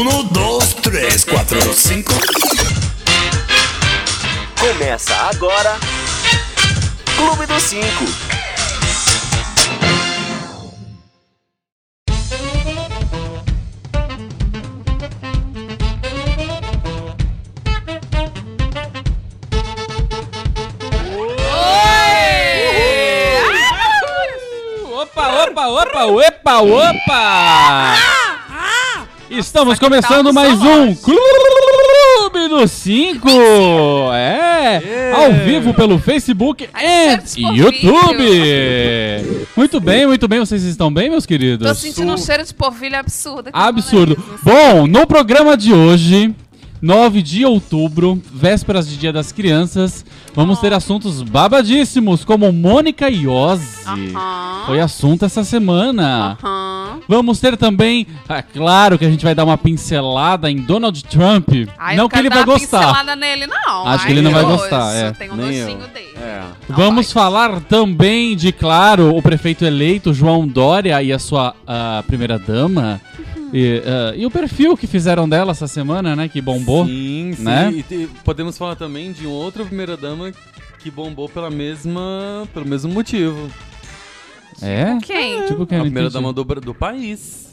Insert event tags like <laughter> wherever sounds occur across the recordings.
Um, dois, três, quatro, cinco. Começa agora. Clube dos Cinco. Opa, opa, opa, opa, opa! Estamos começando mais um Clube dos Cinco! É! Ao vivo pelo Facebook e YouTube! Muito bem, muito bem. Vocês estão bem, meus queridos? Tô sentindo um cheiro de polvilho absurdo. aqui Absurdo. Bom, no programa de hoje, 9 de outubro, vésperas de Dia das Crianças, vamos ter assuntos babadíssimos, como Mônica Iose. Aham. Foi assunto essa semana. Aham. Vamos ter também, é claro que a gente vai dar uma pincelada em Donald Trump. Ai, não eu que ele vai gostar. pincelada nele, não. Acho que Ai, ele não vai gostar, é. Tem um Nem eu. nojinho dele. É. Vamos vai. falar também de, claro, o prefeito eleito, João Dória, e a sua ah, primeira-dama. Uhum. E, ah, e o perfil que fizeram dela essa semana, né? Que bombou. Sim, sim. né? E te- podemos falar também de outra primeira-dama que bombou pela mesma, pelo mesmo motivo. É? Quem? Tipo que a primeira-dama entendi. do, do país.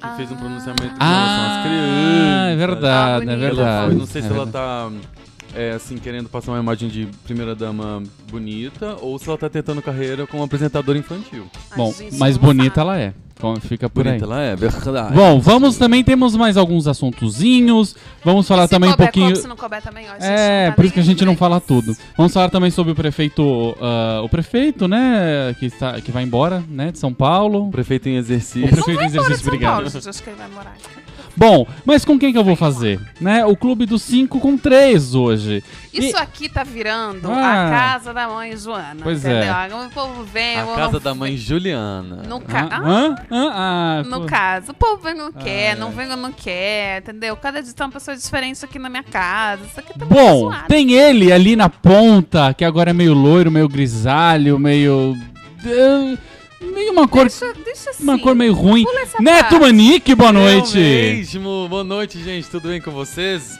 Que fez um pronunciamento com Ah, relação às crianças. é verdade, Ah, é bonito. Ela verdade. foi- não sei é se ela verdade. tá, é, assim, querendo passar uma imagem de primeira-dama bonita ou se ela tá tentando carreira como apresentadora infantil. Bom, mas bonita ela é. Como Fica por Bonita aí. ela é, verdade. Bom, vamos também, temos mais alguns assuntozinhos. Vamos falar Se também um pouquinho. come, Se não couber também, ó, É, não tá por isso que a gente não fala tudo. Vamos falar também sobre o prefeito, ah, o prefeito, né, que está, que vai embora, né, de São Paulo. Prefeito em exercício. O prefeito em exercício, Paulo, obrigado. gente, acho que ele vai morar. Bom, mas com quem que eu vou fazer, né? O clube dos 5 com 3 hoje. Isso E- aqui tá virando Ah. a casa da mãe Joana. Pois entendeu? é. O povo vem. A casa não- da mãe Juliana. No, ca... Hã? Ah? Ah, no pô. caso, o povo vem não quer, Ah, não é. vem ou não quer, entendeu? Cada dia tem uma pessoa diferente aqui na minha casa. Isso aqui tá muito Bom, zoado. tem ele ali na ponta, que agora é meio loiro, meio grisalho, meio. eh, meio uma cor. Deixa, deixa assim. Uma cor meio ruim. Neto parte. Manique, boa Eu noite. mesmo. Boa noite, gente. Tudo bem com vocês?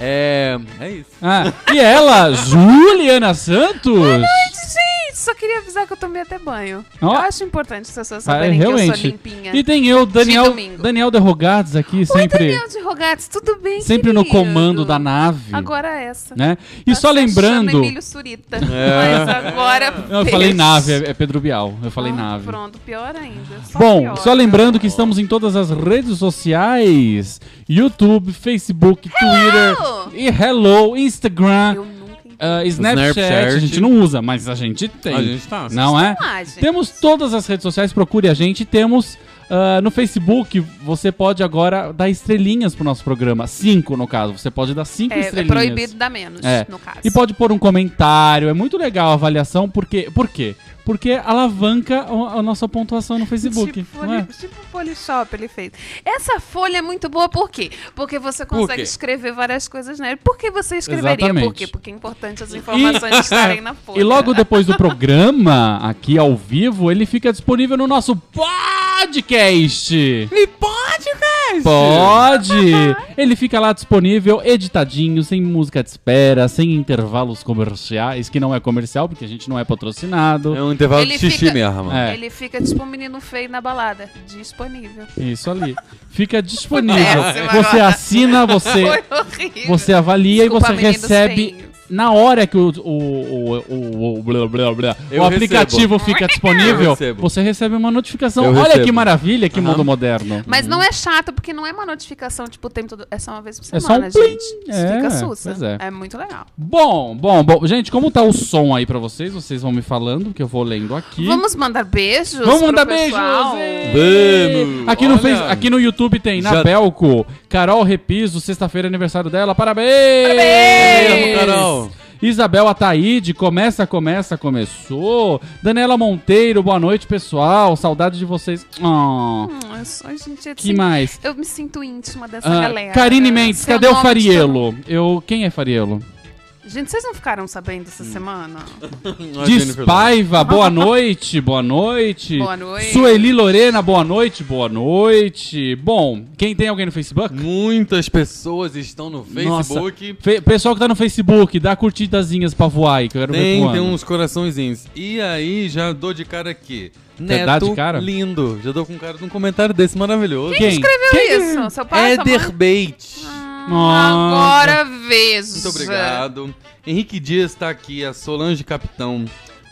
É. É isso. Ah, e ela, Juliana Santos. Gente, só queria avisar que eu tomei até banho. Ó. Eu acho importante as pessoas Ah, saberem que eu sou limpinha. E tem eu, Daniel, domingo. Daniel Derrogados aqui, Oi, sempre, Daniel de Rogatis, tudo bem, sempre no querido? comando da nave. Agora essa. né? E Tá só lembrando. Emílio Surita. É. Mas agora... Não, eu falei nave, é, é Pedro Bial. Eu falei Ah, nave. Pronto, pior ainda. Só Bom, piora. só lembrando que estamos em todas as redes sociais: YouTube, Facebook, Twitter e Hello, Instagram, Eu nunca entendi. ah, Snapchat. Snapchat. A gente não usa, mas a gente tem. A gente tá. Não é? Lá, gente. Temos todas as redes sociais, procure a gente. Temos ah, no Facebook, você pode agora dar estrelinhas pro nosso programa. Cinco, no caso. Você pode dar cinco É, é estrelinhas. proibido dar menos, É. no caso. E pode pôr um comentário. É muito legal a avaliação. Porque, por quê? Porque alavanca a nossa pontuação no Facebook. Tipo, não é? tipo Polishop ele fez. Essa folha é muito boa por quê? Porque você consegue escrever várias coisas nela. Por que você escreveria? Exatamente. Por quê? Porque é importante as informações estarem na <laughs> folha. E logo depois do programa, aqui ao vivo, ele fica disponível no nosso podcast. E pode, velho! Pode! Ele fica lá disponível, editadinho, sem música de espera, sem intervalos comerciais, que não é comercial, porque a gente não é patrocinado. É um intervalo Ele de xixi fica- mesmo. É. Ele fica tipo um menino feio na balada. Disponível. Isso ali. <laughs> Fica disponível. Você agora. assina, você, Foi horrível. você avalia Desculpa, e você meninos recebe. Na hora que o, o, o, o, o, blá, blá, blá, o aplicativo fica disponível, você recebe uma notificação. Eu Olha recebo. que maravilha, que Aham. mundo moderno. Mas não é chato, porque não é uma notificação, tipo, o tempo todo. É só uma vez por É só semana, um plim. gente. Isso É, fica sussa. é. É muito legal. Bom, bom, bom. Gente, como tá o som aí pra vocês? Vocês vão me falando, que eu vou lendo aqui. Vamos mandar beijos? Vamos mandar pessoal? beijos! Vamos! Aqui no, Olha. face, aqui no YouTube tem Já- Nabelco, Carol Repiso, sexta-feira é aniversário dela. Parabéns! Mesmo, Carol. Isabel Ataíde, começa, começa, começou. Daniela Monteiro, boa noite, pessoal. Saudade de vocês. Oh, Hum, eu gente, que mais? Eu me sinto íntima dessa Ah, galera. Karine Mendes, Seu cadê o Farielo? Eu, quem é Farielo? Gente, vocês não ficaram sabendo essa semana? <laughs> A Jennifer Despaiva, boa noite, boa noite. Boa noite. Sueli Lorena, boa noite, boa noite. Bom, quem tem alguém no Facebook? Muitas pessoas estão no Facebook. Fe- pessoal que tá no Facebook, dá curtidazinhas pra voar aí, que eu quero ver Tem, voando. tem uns coraçõezinhos. E aí, já dou de cara aqui. Neto, dá de cara? lindo. Já dou com cara de um comentário desse maravilhoso. Quem? Escreveu Quem? isso? Seu pai? Bait. Agora veja. Muito obrigado. Henrique Dias tá aqui, a Solange Capitão,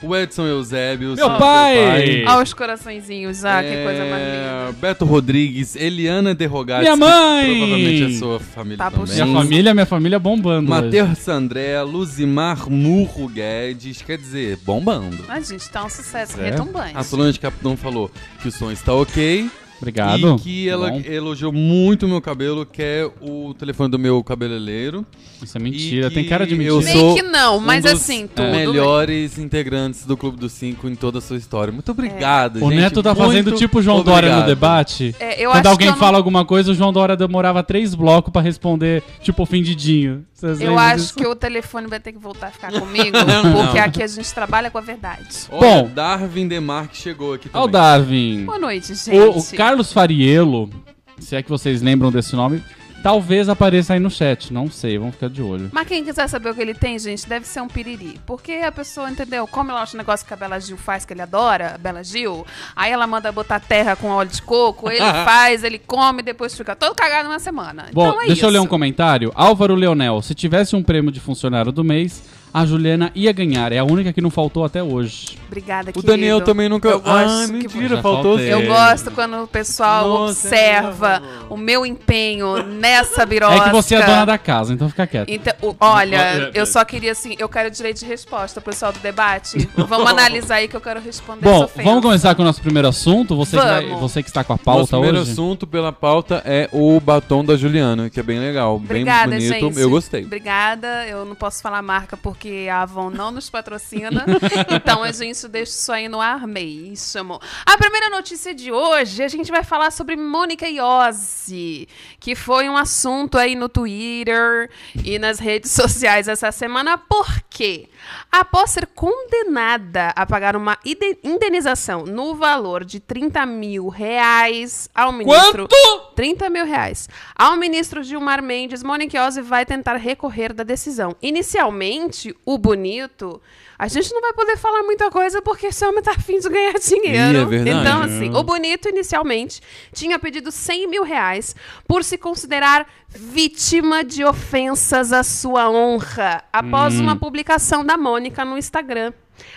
o Edson Eusébio. Meu seu pai! Olha os coraçõezinhos, ah, que coisa mais É, linda. Beto Rodrigues, Eliana Derrogatti. Minha mãe! Provavelmente é sua família Tá também. Minha família, minha família bombando. Matheus André, Luzimar Murro Guedes, quer dizer, bombando. A gente tá um sucesso É. retumbante. A Solange Capitão falou que o som está ok. Obrigado. E que ela Bom, elogiou muito o meu cabelo, que é o telefone do meu cabeleireiro. Isso é mentira, tem cara de mentira. eu sou que não, mas um dos assim, tudo melhores integrantes do Clube dos Cinco em toda a sua história. Muito obrigado, O gente. Neto tá fazendo tipo o João Dória no obrigado. debate. É, eu Quando acho alguém que eu não- fala alguma coisa, o João Dória demorava três blocos pra responder, tipo, ofendidinho. Vocês Eu acho disso? que o telefone vai ter que voltar a ficar <laughs> comigo, Não. porque aqui a gente trabalha com a verdade. Olha, Bom. Darwin Demarque chegou aqui Ó o também. Darwin. Boa noite, gente. O, o Carlos Fariello, se é que vocês lembram desse nome, talvez apareça aí no chat. Não sei, vamos ficar de olho. Mas quem quiser saber o que ele tem, gente, deve ser um piriri. Porque a pessoa, entendeu? Come lá os negócios que a Bela Gil faz, que ele adora, a Bela Gil. Aí ela manda botar terra com óleo de coco, ele <laughs> faz, ele come, depois fica todo cagado uma semana. Bom, então é deixa isso. eu ler um comentário. Álvaro Leonel, se tivesse um prêmio de funcionário do mês, a Juliana ia ganhar. É a única que não faltou até hoje. Obrigada, O querido. Daniel também nunca. Eu gosto ah, que mentira, Já faltou. faltei. Eu É. gosto quando o pessoal Nossa, observa é. o meu empenho nessa birosca. É que você é dona da casa, então fica quieto. Então, o- olha, eu só queria assim, eu quero direito de resposta, pessoal do debate. Vamos analisar aí que eu quero responder essa Bom, ofensa. vamos começar com o nosso primeiro assunto. Você, que, vai- Vamos. você que está com a Nosso pauta primeiro hoje. assunto pela pauta é o batom da Juliana, que é bem legal, Obrigada, bem bonito. gente. Eu gostei. Obrigada. Eu não posso falar marca porque a Avon não nos patrocina. <laughs> então a gente deixa isso aí no ar mesmo. A primeira notícia de hoje, a gente vai falar sobre Mônica Iose, que foi um assunto aí no Twitter e nas redes sociais essa semana. Por quê? Após ser condenada a pagar uma indenização no valor de 30 mil reais ao ministro... 30 mil reais. Ao ministro Gilmar Mendes, Monique Iose vai tentar recorrer da decisão. Inicialmente, o bonito, a gente não vai poder falar muita coisa porque esse homem tá afim de ganhar dinheiro. Ih, é verdade. Então, assim, o bonito, inicialmente, tinha pedido 100 mil reais por se considerar vítima de ofensas à sua honra, após uma publicação da Mônica no Instagram.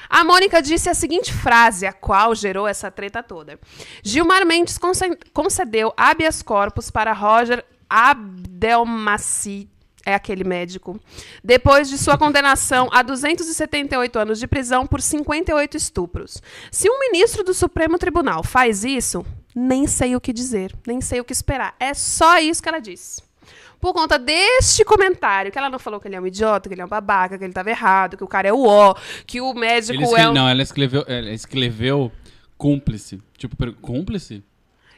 A Mônica disse a seguinte frase, a qual gerou essa treta toda. Gilmar Mendes conce- concedeu habeas corpus para Roger Abdelmaci, é aquele médico, depois de sua condenação a 278 anos de prisão por 58 estupros. Se um ministro do Supremo Tribunal faz isso, nem sei o que dizer, nem sei o que esperar. É só isso que ela disse por conta deste comentário, que ela não falou que ele é um idiota, que ele é um babaca, que ele estava errado, que o cara é o ó, que o médico Ele é escreve- um... Não, ela escreveu, ela escreveu cúmplice. Tipo, per-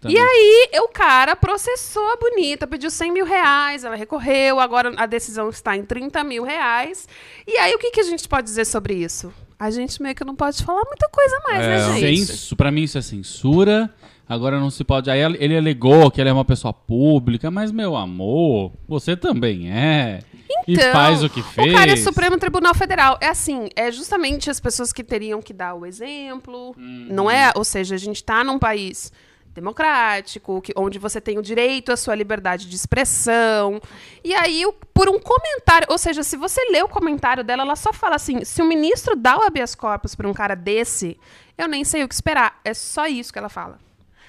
cúmplice? E aí, o cara processou a bonita, pediu 100 mil reais, ela recorreu, agora a decisão está em 30 mil reais. E aí, o que, que a gente pode dizer sobre isso? A gente meio que não pode falar muita coisa mais, É. né, gente? Censu, pra mim isso é censura. Agora não se pode. Aí ele alegou que ela é uma pessoa pública, mas meu amor, você também é. e faz o que fez. O cara é Supremo Tribunal Federal. É assim, é justamente as pessoas que teriam que dar o exemplo, não é? Ou seja, a gente está num país democrático, que, onde você tem o direito à sua liberdade de expressão. E aí, por um comentário, ou seja, se você lê o comentário dela, ela só fala assim: se o ministro dá o habeas corpus para um cara desse, eu nem sei o que esperar. É só isso que ela fala.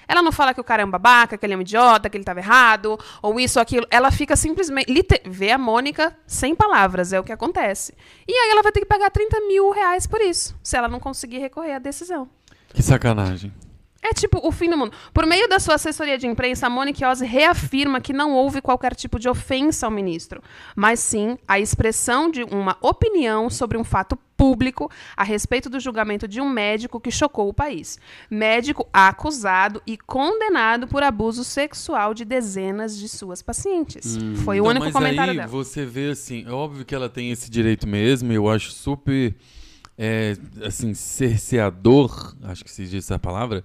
Ela não fala que o cara é um babaca, que ele é um idiota, que ele estava errado, ou isso ou aquilo. Ela fica simplesmente. Vê a Mônica sem palavras, é o que acontece. E aí ela vai ter que pagar 30 mil reais por isso, se ela não conseguir recorrer à decisão. Que sacanagem. É tipo o fim do mundo. Por meio da sua assessoria de imprensa, a Mônica Iose reafirma que não houve qualquer tipo de ofensa ao ministro, mas sim a expressão de uma opinião sobre um fato público a respeito do julgamento de um médico que chocou o país. Médico acusado e condenado por abuso sexual de dezenas de suas pacientes. Foi o Então, único mas comentário aí dela. você vê assim, é óbvio que ela tem esse direito mesmo, eu acho super é, assim, cerceador, acho que se diz essa palavra,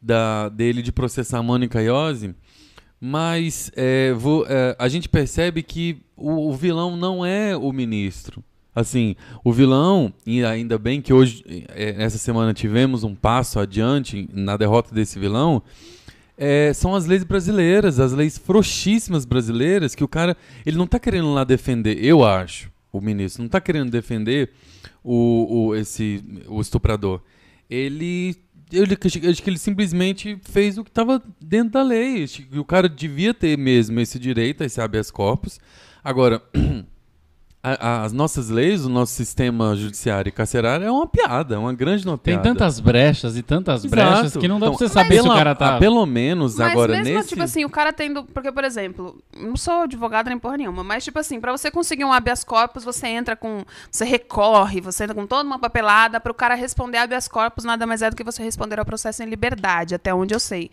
da, dele de processar Mônica Iose, mas é, é, a gente percebe que o, o vilão não é o ministro. Assim, o vilão, e ainda bem que hoje, é, essa semana, tivemos um passo adiante na derrota desse vilão, é, são as leis brasileiras, as leis frouxíssimas brasileiras, que o cara, ele não tá querendo lá defender, eu acho, o ministro, não tá querendo defender o, o, esse, o estuprador. Ele, eu acho que- ele simplesmente fez o que estava dentro da lei. O cara devia ter mesmo esse direito, esse habeas corpus. Agora, <clears throat> a- as nossas leis, o nosso sistema judiciário e carcerário é uma piada, é uma grande uma Tem tantas brechas e tantas Exato. brechas que não dá Então, pra você saber se o cara tá. ah, pelo menos Mas agora mesmo, nesse... tipo assim, o cara tendo. Porque, por exemplo, não sou advogada nem porra nenhuma, mas, tipo assim, pra você conseguir um habeas corpus, você entra com. Você recorre, você entra com toda uma papelada pro cara responder habeas corpus, nada mais é do que você responder ao processo em liberdade, até onde eu sei.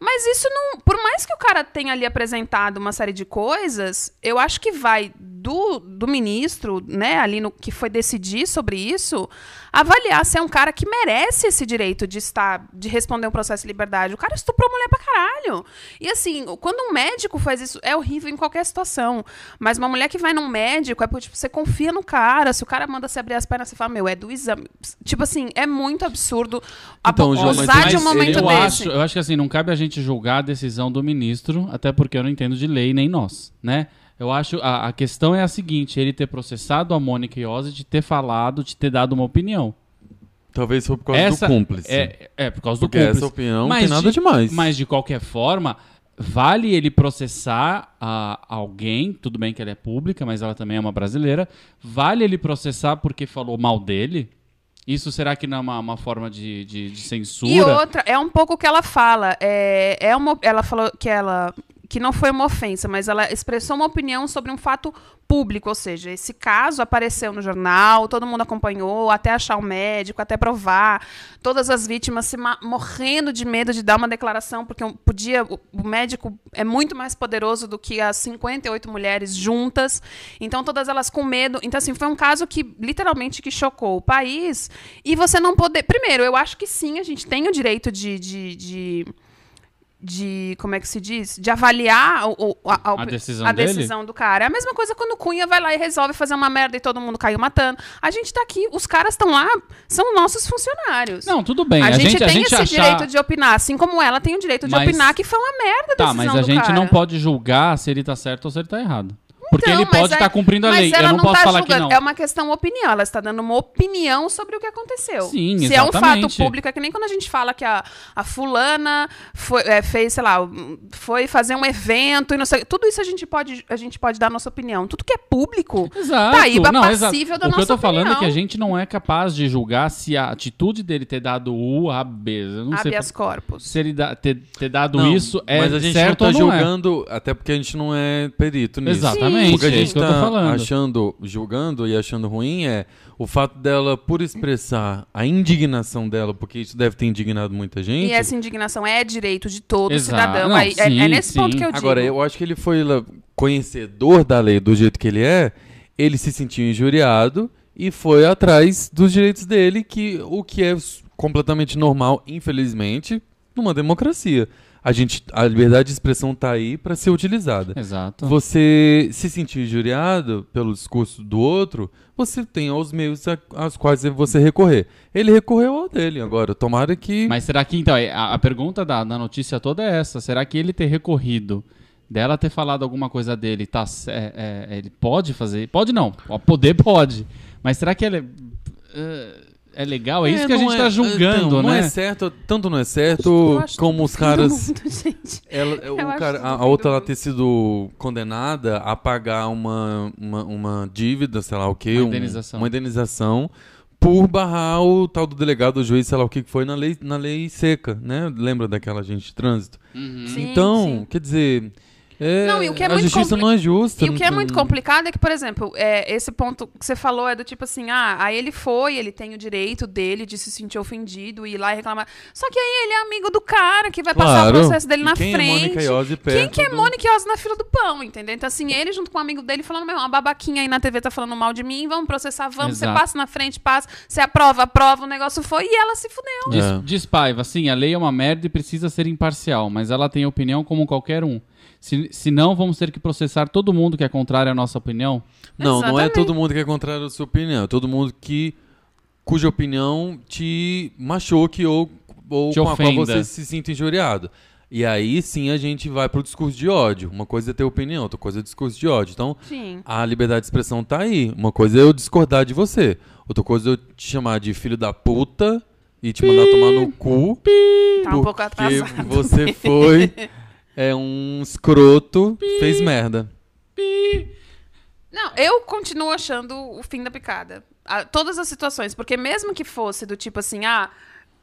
Mas isso não. Por mais que o cara tenha ali apresentado uma série de coisas, eu acho que vai do, do ministro, né, ali no que foi decidir sobre isso, avaliar se é um cara que merece esse direito de estar, de responder um processo de liberdade. O cara estuprou mulher pra caralho. E assim, quando um médico faz isso, é horrível em qualquer situação. Mas uma mulher que vai num médico, é porque tipo, você confia no cara. Se o cara manda você abrir as pernas, você fala, meu, é do exame. Tipo assim, é muito absurdo Então, João, usar de um momento eu desse. acho, eu acho que assim, não cabe a gente julgar a decisão do ministro, até porque eu não entendo de lei, nem nós, né? Eu acho, a, a questão é a seguinte, ele ter processado a Mônica Iose de ter falado, de ter dado uma opinião. Talvez foi por causa essa do cúmplice. É, é por causa Porque do cúmplice. essa opinião não Mas tem nada de- demais. Mas de qualquer forma, vale ele processar a alguém, tudo bem que ela é pública, mas ela também é uma brasileira, vale ele processar porque falou mal dele? Isso será que não é uma, uma forma de, de, de censura? E outra, é um pouco o que ela fala. É, é uma, ela falou que ela que não foi uma ofensa, mas ela expressou uma opinião sobre um fato público, ou seja, esse caso apareceu no jornal, todo mundo acompanhou, até achar o médico, até provar, todas as vítimas se morrendo de medo de dar uma declaração, porque um- podia, o, o médico é muito mais poderoso do que as 58 mulheres juntas, então todas elas com medo, então assim, foi um caso que literalmente que chocou o país, e você não poder, primeiro, eu acho que sim, a gente tem o direito de, de, de de como é que se diz? De avaliar o, o- a, A decisão a decisão do cara. É a mesma coisa quando o Cunha vai lá e resolve fazer uma merda e todo mundo caiu matando. A gente tá aqui, os caras estão lá, são nossos funcionários. Não, tudo bem. a, A, gente, gente, tem gente esse achar... direito de opinar, assim como ela tem o direito de Mas- opinar que foi uma merda a Tá, decisão mas a gente cara. não pode julgar se ele tá certo ou se ele tá errado. Porque Então, ele pode estar aí- cumprindo a mas lei. ela Eu não, posso tá falar que julgando, não. É uma questão opinião. Ela está dando uma opinião sobre o que aconteceu. Sim, Se é um fato exatamente. público, é que nem quando a gente fala que a, a fulana foi, é, fez, sei lá, foi fazer um evento e não sei. Tudo isso a gente pode, a gente pode dar nossa opinião. Tudo que é público. Exato. Tá aí, não, passível exato. da O que eu nossa tô falando é que a opinião. gente não é capaz de julgar se a atitude dele ter dado U, A, B. Eu não sei Habeas corpus. se ele dá- ter, ter dado Não, isso é mas a gente certo não tá ou não é. julgando, até porque a gente não é perito nisso. Exatamente, Porque a é gente isso que eu tô tá falando. achando, julgando e achando ruim é o fato dela, por expressar a indignação dela, porque isso deve ter indignado muita gente. E essa indignação é direito de todo Exato. cidadão. Não, Aí, é, sim, é nesse ponto sim. que eu digo. Agora, eu acho que ele foi conhecedor da lei do jeito que ele é, ele se sentiu injuriado e foi atrás dos direitos dele, que o que é completamente normal, infelizmente, numa democracia. A gente, a liberdade de expressão tá aí para ser utilizada. Exato. Você se sentir injuriado pelo discurso do outro, você tem os meios a- aos quais você recorrer. Ele recorreu ao dele. Agora, tomara que. Mas será que, então, é, a, a pergunta da, da notícia toda é essa. Será que ele ter recorrido, dela ter falado alguma coisa dele, tá, é, é, ele pode fazer? Pode não. Poder pode. Mas será que ele é, é legal? É, isso que a não gente é- tá julgando, então, Não né? é certo, tanto não é certo como tudo os caras. mundo, <laughs> gente. Ela, o cara, tudo a, a outra ela ter sido condenada a pagar uma, uma, uma dívida, sei lá o quê, Uma um- indenização. uma indenização por barrar o tal do delegado, o juiz, sei lá o que que foi, na lei, na lei seca, né? Lembra daquela gente de trânsito? Uhum. Sim, então, sim. quer dizer, É, Não, e o que é a muito justiça compli- não é justa. E o que é muito complicado é que, por exemplo, é, esse ponto que você falou é do tipo assim, ah, aí ele foi, ele tem o direito dele de se sentir ofendido e ir lá e reclamar. Só que aí ele é amigo do cara que vai passar o Claro. processo dele E na quem é frente. Mônica Iose Quem perto que é do- Mônica Iose na fila do pão, entendeu? Então, assim, ele junto com um amigo dele falando, meu, uma babaquinha aí na TV tá falando mal de mim, vamos processar, vamos, Exato. você passa na frente, passa, você aprova, aprova, o negócio foi e ela se fudeu. Diz, É. diz Paiva, sim, a lei é uma merda e precisa ser imparcial, mas ela tem opinião como qualquer um. Se, se não, vamos ter que processar todo mundo que é contrário à nossa opinião. Não, não é Exatamente. todo mundo que é contrário à sua opinião. É todo mundo que cuja opinião te machuque ou, ou Te com a qual ofenda. você se sinta injuriado. E aí sim a gente vai pro discurso de ódio. Uma coisa é ter opinião, outra coisa é discurso de ódio. Então, Sim. a liberdade de expressão tá aí. Uma coisa é eu discordar de você. Outra coisa é eu te chamar de filho da puta e te mandar tomar no cu. Tá um pouco porque atrasado. você foi <laughs> é um escroto, fez merda. Não, eu continuo achando o fim da picada. A- todas as situações. Porque mesmo que fosse do tipo assim, ah,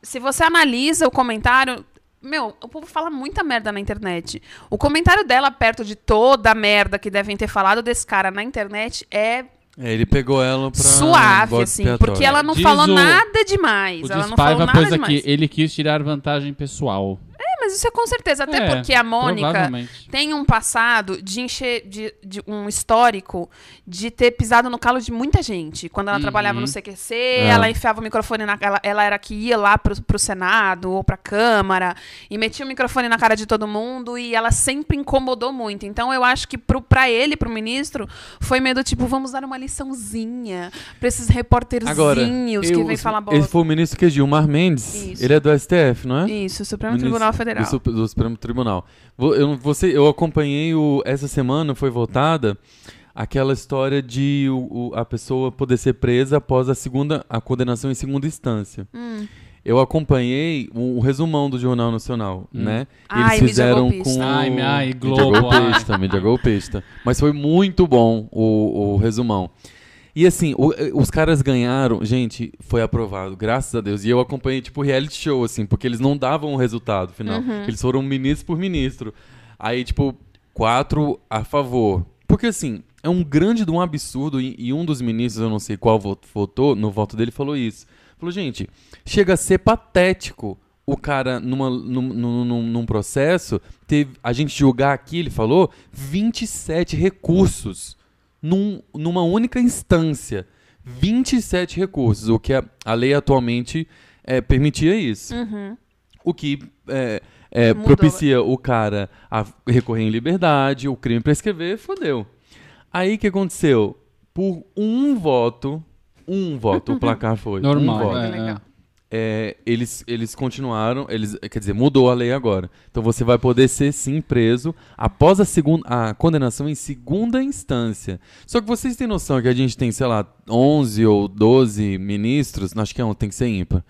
se você analisa o comentário. Meu, o povo fala muita merda na internet. O comentário dela, perto de toda a merda que devem ter falado desse cara na internet, é É, ele pegou ela pra suave, assim. Porque ela não Diz falou o- nada demais. O ela não falou nada demais. aqui, ele quis tirar vantagem pessoal. É, mas isso é com certeza. Até É, porque a Mônica tem um passado de encher de, de um histórico de ter pisado no calo de muita gente. Quando ela Uhum. trabalhava no CQC, ela enfiava o microfone na ela, ela era que ia lá pro, pro Senado ou pra Câmara e metia o microfone na cara de todo mundo e ela sempre incomodou muito. Então eu acho que pro, pra ele, pro ministro, foi meio do tipo, vamos dar uma liçãozinha pra esses repórterzinhos Agora, que eu- vem falar Ele bosta. foi o ministro que é Gilmar Mendes. Isso. Ele é do STF, não é? Isso, Supremo Ministro Tribunal Federal. Do, Sup- do Supremo Tribunal. Eu, você, eu acompanhei o, essa semana, foi votada aquela história de o- o- a pessoa poder ser presa após a segunda a condenação em segunda instância. Hum. Eu acompanhei o, o resumão do Jornal Nacional, né? Ai, mídia Eles fizeram golpista. com Ai, ai, mídia Globo, golpista, mídia golpista. Mas foi muito bom o, o resumão. E assim, o- os caras ganharam, gente, foi aprovado, graças a Deus. E eu acompanhei, tipo, reality show, assim, porque eles não davam o resultado final. Eles foram ministro por ministro. Aí, tipo, quatro a favor. Porque, assim, é um grande de um absurdo, e, e um dos ministros, eu não sei qual vo- votou, no voto dele, falou isso. Falou, gente, chega a ser patético o cara, numa, num, num, num- num processo, teve, a gente julgar aqui, ele falou, 27 recursos num- numa única instância. 27 recursos, o que a, a lei atualmente é, permitia isso. O que é, é, Uhum. Propicia o cara a recorrer em liberdade, o crime prescrever, fodeu. Aí o que aconteceu? Por um voto, um voto, o placar foi. <laughs> um Normal. voto é, eles, eles continuaram, eles, quer dizer, mudou a lei agora. Então você vai poder ser sim preso após a, segunda, a condenação em segunda instância. Só que vocês têm noção que a gente tem, sei lá, 11 ou 12 ministros, acho que é um, tem que ser ímpar,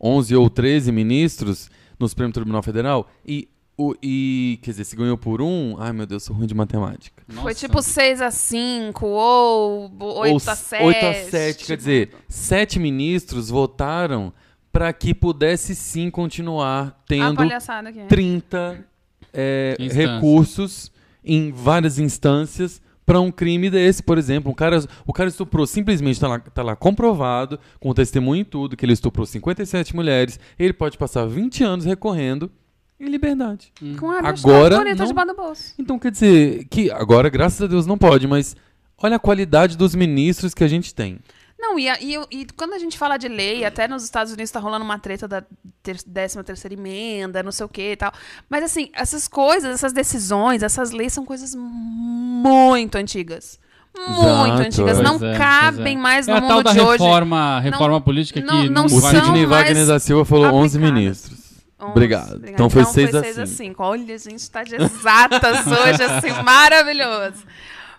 11 ou 13 ministros no Supremo Tribunal Federal e, o, e quer dizer, se ganhou por um, ai meu Deus, sou ruim de matemática. Foi Nossa. tipo 6 a 5 ou 8 Ou a 7. 8 a 7, quer dizer, sete ministros votaram para que pudesse sim continuar tendo palhaçada aqui. 30 é, Instâncias. recursos em várias instâncias para um crime desse, por exemplo. Um cara, o cara estuprou, simplesmente está lá, tá lá comprovado, com testemunho e tudo, que ele estuprou 57 mulheres. Ele pode passar 20 anos recorrendo em liberdade. Com a Agora, bonita não- debaixo do bolso. Então quer dizer que agora, graças a Deus, não pode, mas olha a qualidade dos ministros que a gente tem. Não, e, a- e, e quando a gente fala de lei, até nos Estados Unidos tá rolando uma treta da ter, 13 terceira emenda, não sei o que e tal. Mas assim, essas coisas, essas decisões, essas leis são coisas muito antigas. Muito Exato, antigas. é. Não é, cabem é. mais É no a tal mundo da de hoje. reforma, reforma política que não- não, não O Sidney Wagner da Silva falou 11 aplicadas. ministros. 11, Obrigado. Então foi seis a cinco. cinco. Olha, a gente tá de exatas hoje, assim, maravilhoso.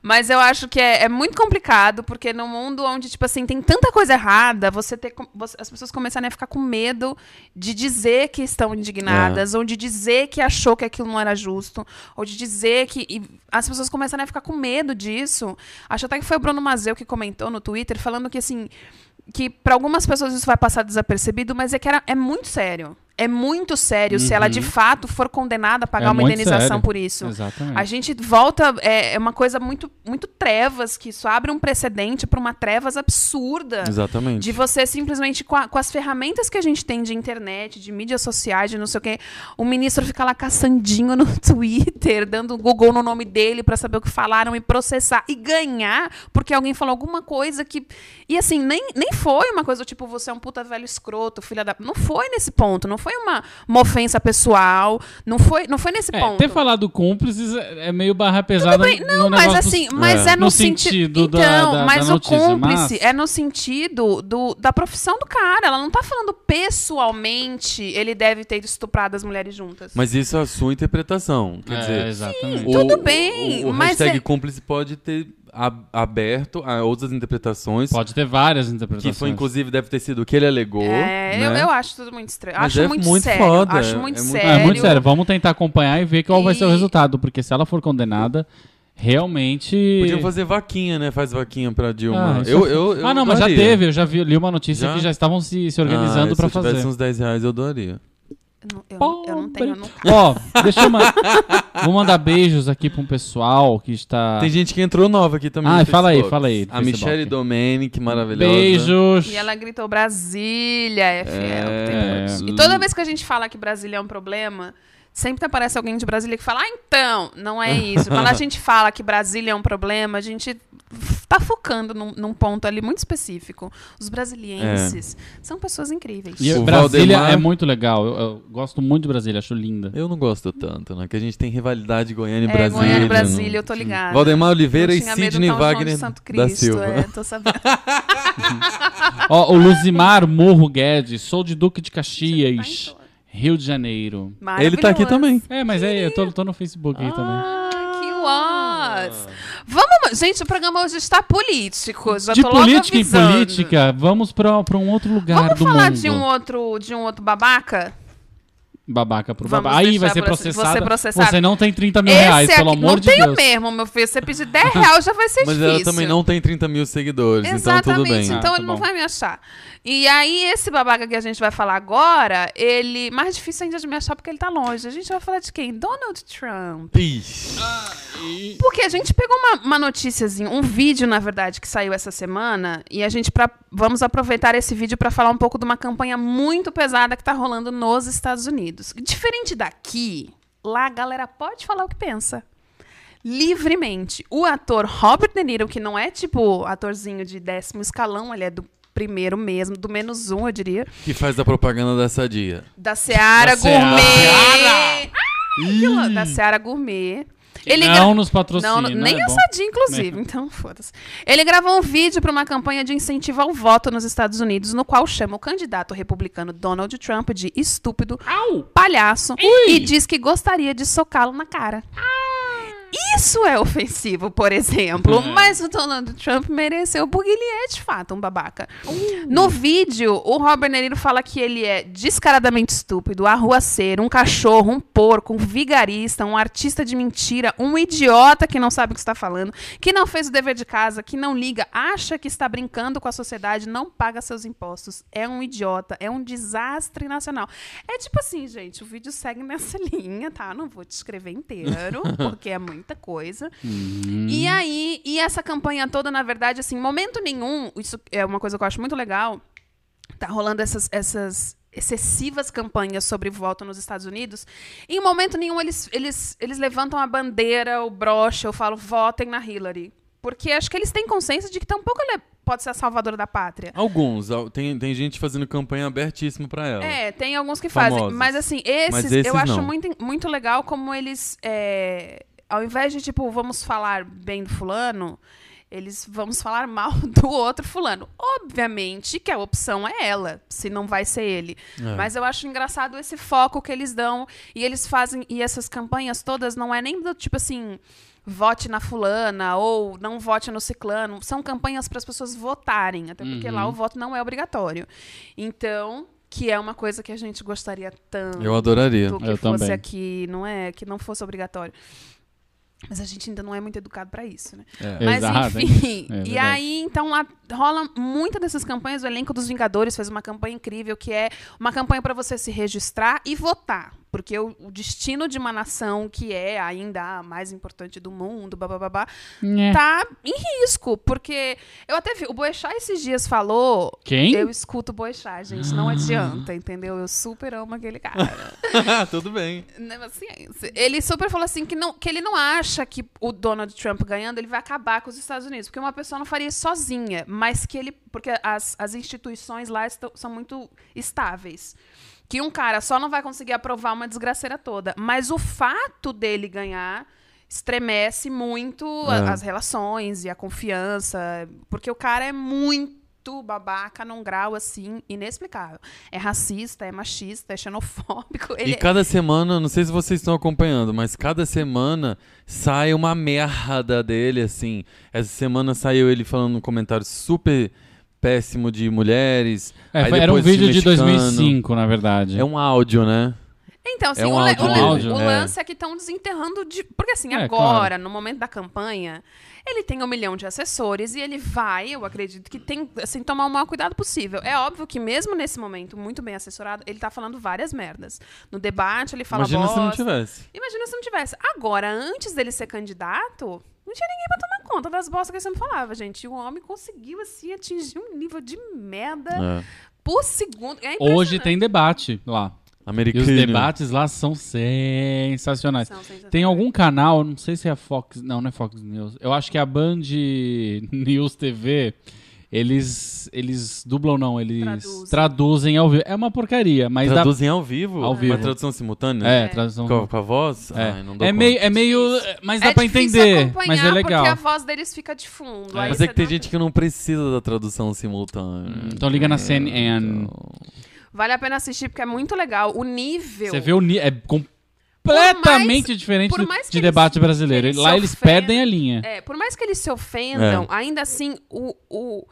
Mas eu acho que é, é muito complicado, porque no mundo onde, tipo assim, tem tanta coisa errada, você ter, você- as pessoas começarem a ficar com medo de dizer que estão indignadas, ou de dizer que achou que aquilo não era justo, ou de dizer que. e as pessoas começarem a ficar com medo disso. Acho até que foi o Bruno Mazeu que comentou no Twitter, falando que assim que para algumas pessoas isso vai passar desapercebido, mas é que era, é muito sério. É muito sério se ela de fato for condenada a pagar É uma indenização sério. por isso. Exatamente. A gente volta, é, é uma coisa muito, muito trevas, que isso abre um precedente para uma trevas absurda. Exatamente. De você simplesmente, com, a- com as ferramentas que a gente tem de internet, de mídias sociais, de não sei o quê, o ministro fica lá caçandinho no <laughs> Twitter, dando Google no nome dele pra saber o que falaram e processar e ganhar porque alguém falou alguma coisa que. E assim, nem, nem foi uma coisa tipo, você é um puta velho escroto, filha da. Não foi nesse ponto, não foi uma, uma ofensa pessoal, não foi, não foi nesse É, ponto. ter falado cúmplices é é meio barra pesada não, mas assim, mas é, no, no senti- sentido da- Então, da- mas da o notícia, cúmplice mas- é no sentido do, da profissão do cara. Ela não tá falando pessoalmente ele deve ter estuprado as mulheres juntas. Mas isso é a sua interpretação. Quer É, dizer, exatamente. o, tudo bem, o, o mas hashtag é- cúmplice pode ter aberto a outras interpretações. Pode ter várias Que interpretações. foi, inclusive, deve ter sido o que ele alegou. é, eu, né? eu acho tudo muito estranho. Mas acho é muito, muito sério. foda, Acho é- muito é sério. É muito sério. Vamos tentar acompanhar e ver qual vai ser o E- resultado. Porque se ela for condenada, realmente. Podiam fazer vaquinha, né? Faz vaquinha pra Dilma. Ah, eu, eu, eu ah, não, mas já teve. Eu já vi, li uma notícia Já? que já estavam se, se organizando ah, pra Se eu tivesse fazer. uns 10 reais, eu doaria. Eu não, eu não- eu não tenho. Ó, deixa eu mandar. <laughs> Vou mandar beijos aqui pra um pessoal que está. Tem gente que entrou nova aqui também. Ah, fala aí, fala aí, A. Michelle Domenic, maravilhosa. Beijos. E ela gritou Brasília, é fiel. É. E toda vez que a gente fala que Brasília é um problema, sempre aparece alguém de Brasília que fala, ah, então, não é isso. Quando a <laughs> gente fala que Brasília é um problema, a gente tá focando num, num ponto ali muito específico. Os brasilienses são pessoas incríveis. E O Brasília Valdemar- é muito legal. Eu, eu gosto muito de Brasília, acho linda. Eu não gosto tanto, né? Que a gente tem rivalidade Goiânia e É, Brasília. Goiânia e não- Brasília, eu tô ligada. Valdemar Oliveira Eu e medo Sidney de Wagner Santo da Cristo, Silva. É, tô sabendo. <laughs> Ó, o Luzimar Morro Guedes, sou de Duque de Tá Caxias, Rio de Janeiro. Ele tá aqui também. É, mas é, eu tô, tô no Facebook aqui também. Ah, que was. Vamos, gente, o programa hoje está político. Já De política em política, vamos pra, pra um outro lugar Vamos do falar mundo. de um outro, de um outro babaca? Babaca pro Vamos babaca. Aí vai ser processado. você. Você não tem 30 mil reais, Esse pelo aqui, amor não de tenho Deus. mesmo, meu filho. Se você pedir 10 reais, já vai ser Mas difícil. ela também não tem 30 mil seguidores, então tudo Exatamente, bem. então Ah, tá ele não vai me achar. E aí, esse babaca que a gente vai falar agora, ele. Mais difícil ainda de me achar porque ele tá longe. A gente vai falar de quem? Donald Trump. Ixi. Porque a gente pegou uma, uma noticiazinha, um vídeo, na verdade, que saiu essa semana, e a gente pra, vamos aproveitar esse vídeo para falar um pouco de uma campanha muito pesada que tá rolando nos Estados Unidos. Diferente daqui, lá a galera pode falar o que pensa. Livremente. O ator Robert De Niro, que não é tipo atorzinho de décimo escalão, ele é do primeiro mesmo, do menos um, eu diria. Que faz a propaganda da Sadia. Da Seara Da Seara. Gourmet. Ai, que lo- Da Seara Gourmet. Ele gra- não nos patrocina. não, nem é a. Sadia, inclusive. Então, foda-se. Ele gravou um vídeo para uma campanha de incentivo ao voto nos Estados Unidos, no qual chama o candidato republicano Donald Trump de estúpido, palhaço e diz que gostaria de socá-lo na cara. Isso é ofensivo, por exemplo. É. Mas o Donald Trump mereceu, porque ele é de fato um babaca. No vídeo, o Robert De Niro fala que ele é descaradamente estúpido, arruaceiro, um cachorro, um porco, um vigarista, um artista de mentira, um idiota que não sabe o que está falando, que não fez o dever de casa, que não liga, acha que está brincando com a sociedade, não paga seus impostos. É um idiota, é um desastre nacional. É tipo assim, gente, o vídeo segue nessa <laughs> linha, tá? Não vou te escrever inteiro, <laughs> porque é muita coisa. E aí, e essa campanha toda, na verdade, assim, momento nenhum, isso é uma coisa que eu acho muito legal, tá rolando essas, essas excessivas campanhas sobre voto nos Estados Unidos, em momento nenhum eles, eles, eles levantam a bandeira, o broche, eu falo, votem na Hillary. Porque acho que eles têm consciência de que tampouco ela é- pode ser a salvadora da pátria. Alguns. al- Tem, tem gente fazendo campanha abertíssima pra ela. É, tem alguns que fazem. Famosos. Mas assim, esses, Mas esses eu acho não. muito, muito legal como eles. é, ao invés de, tipo, vamos falar bem do fulano, eles vamos falar mal <laughs> do outro fulano. Obviamente que a opção é ela, se não vai ser ele. É. Mas eu acho engraçado esse foco que eles dão. E eles fazem. E essas campanhas todas não é nem do tipo assim. Vote na fulana ou não vote no ciclano. São campanhas para as pessoas votarem, até porque lá o voto não é obrigatório. Então, que é uma coisa que a gente gostaria tanto Eu adoraria. que Eu fosse também. aqui, não é? Que não fosse obrigatório. Mas a gente ainda não é muito educado pra isso, né? É. Mas Exato, enfim. É e aí, então, lá rola muita dessas campanhas. O elenco dos Vingadores fez uma campanha incrível, que é uma campanha pra você se registrar e votar. Porque o, o destino de uma nação que é ainda a mais importante do mundo, babá, Nhé. tá em risco. Porque eu até vi, o Boechat esses dias falou. Quem? Eu escuto o Boechat, gente, não adianta, entendeu? Eu super amo aquele cara. <laughs> Tudo bem. Assim, ele super falou assim que, não, que ele não acha que o Donald Trump ganhando ele vai acabar com os Estados Unidos, porque uma pessoa não faria isso sozinha, mas que ele. Porque as, as instituições lá estão, são muito estáveis. Que um cara só não vai conseguir aprovar uma desgraceira toda. Mas o fato dele ganhar estremece muito a- É. as relações e a confiança, porque o cara é muito babaca num grau assim inexplicável. É racista, é machista, é xenofóbico. E cada semana, não sei se vocês estão acompanhando, mas cada semana sai uma merda dele, assim. Essa semana saiu ele falando um comentário super péssimo de mulheres. É, foi- era um vídeo de mexicano. 2005, na verdade. É um áudio, né? Então, assim, É um o, áudio o le- dele. o É. lance é que estão desenterrando de. Porque, assim, É, agora, no momento da campanha, ele tem um milhão de assessores e ele vai, eu acredito que tem, assim, tomar o maior cuidado possível. É óbvio que, mesmo nesse momento, muito bem assessorado, ele tá falando várias merdas. No debate, ele fala Imagina se não bosta. tivesse. Imagina se não tivesse. Agora, antes dele ser candidato, não tinha ninguém pra tomar conta das bostas que ele sempre falava, gente. E o homem conseguiu, assim, atingir um nível de merda É. por segundo. É Hoje tem debate lá. E Americano. os debates lá são sensacionais. São sensacionais. Tem algum canal, não sei se é a Fox, não, não é Fox News. Eu acho que é a Band News TV. Eles eles dublam não, eles Traduzem. traduzem, ao vivo. É uma porcaria, mas dá Traduzem ao vivo? Ao vivo. Uma tradução simultânea? É, tradução. Com, a- com a voz? É, Ai, não dou é conta. meio é meio, mas dá é pra difícil entender, mas é legal. porque a voz deles fica de fundo. É. Mas é que tem dá- gente que não precisa da tradução simultânea. Então liga na CNN. Então, Vale a pena assistir porque é muito legal. O nível. Você vê o ni- é completamente mais- diferente do- de eles- debate brasileiro. eles Lá eles ofendam- perdem a linha. É, por mais que eles se ofendam, É. ainda assim, o, o-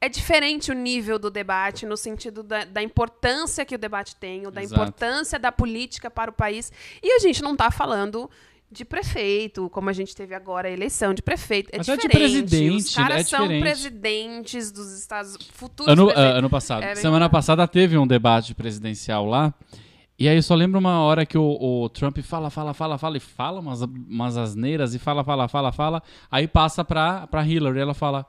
é diferente o nível do debate no sentido da, da importância que o debate tem, ou da Exato. importância da política para o país. E a gente não está falando de prefeito, como a gente teve agora a eleição de prefeito. É Até de diferente. presidente, Os caras é são diferente. presidentes dos Estados futuros Ano, ah, ano passado. É Semana passada teve um debate presidencial lá. E aí eu só lembro uma hora que o, o Trump fala, fala, fala, fala e fala umas, umas asneiras e fala, fala, fala, fala. Aí passa pra, pra Hillary e ela fala.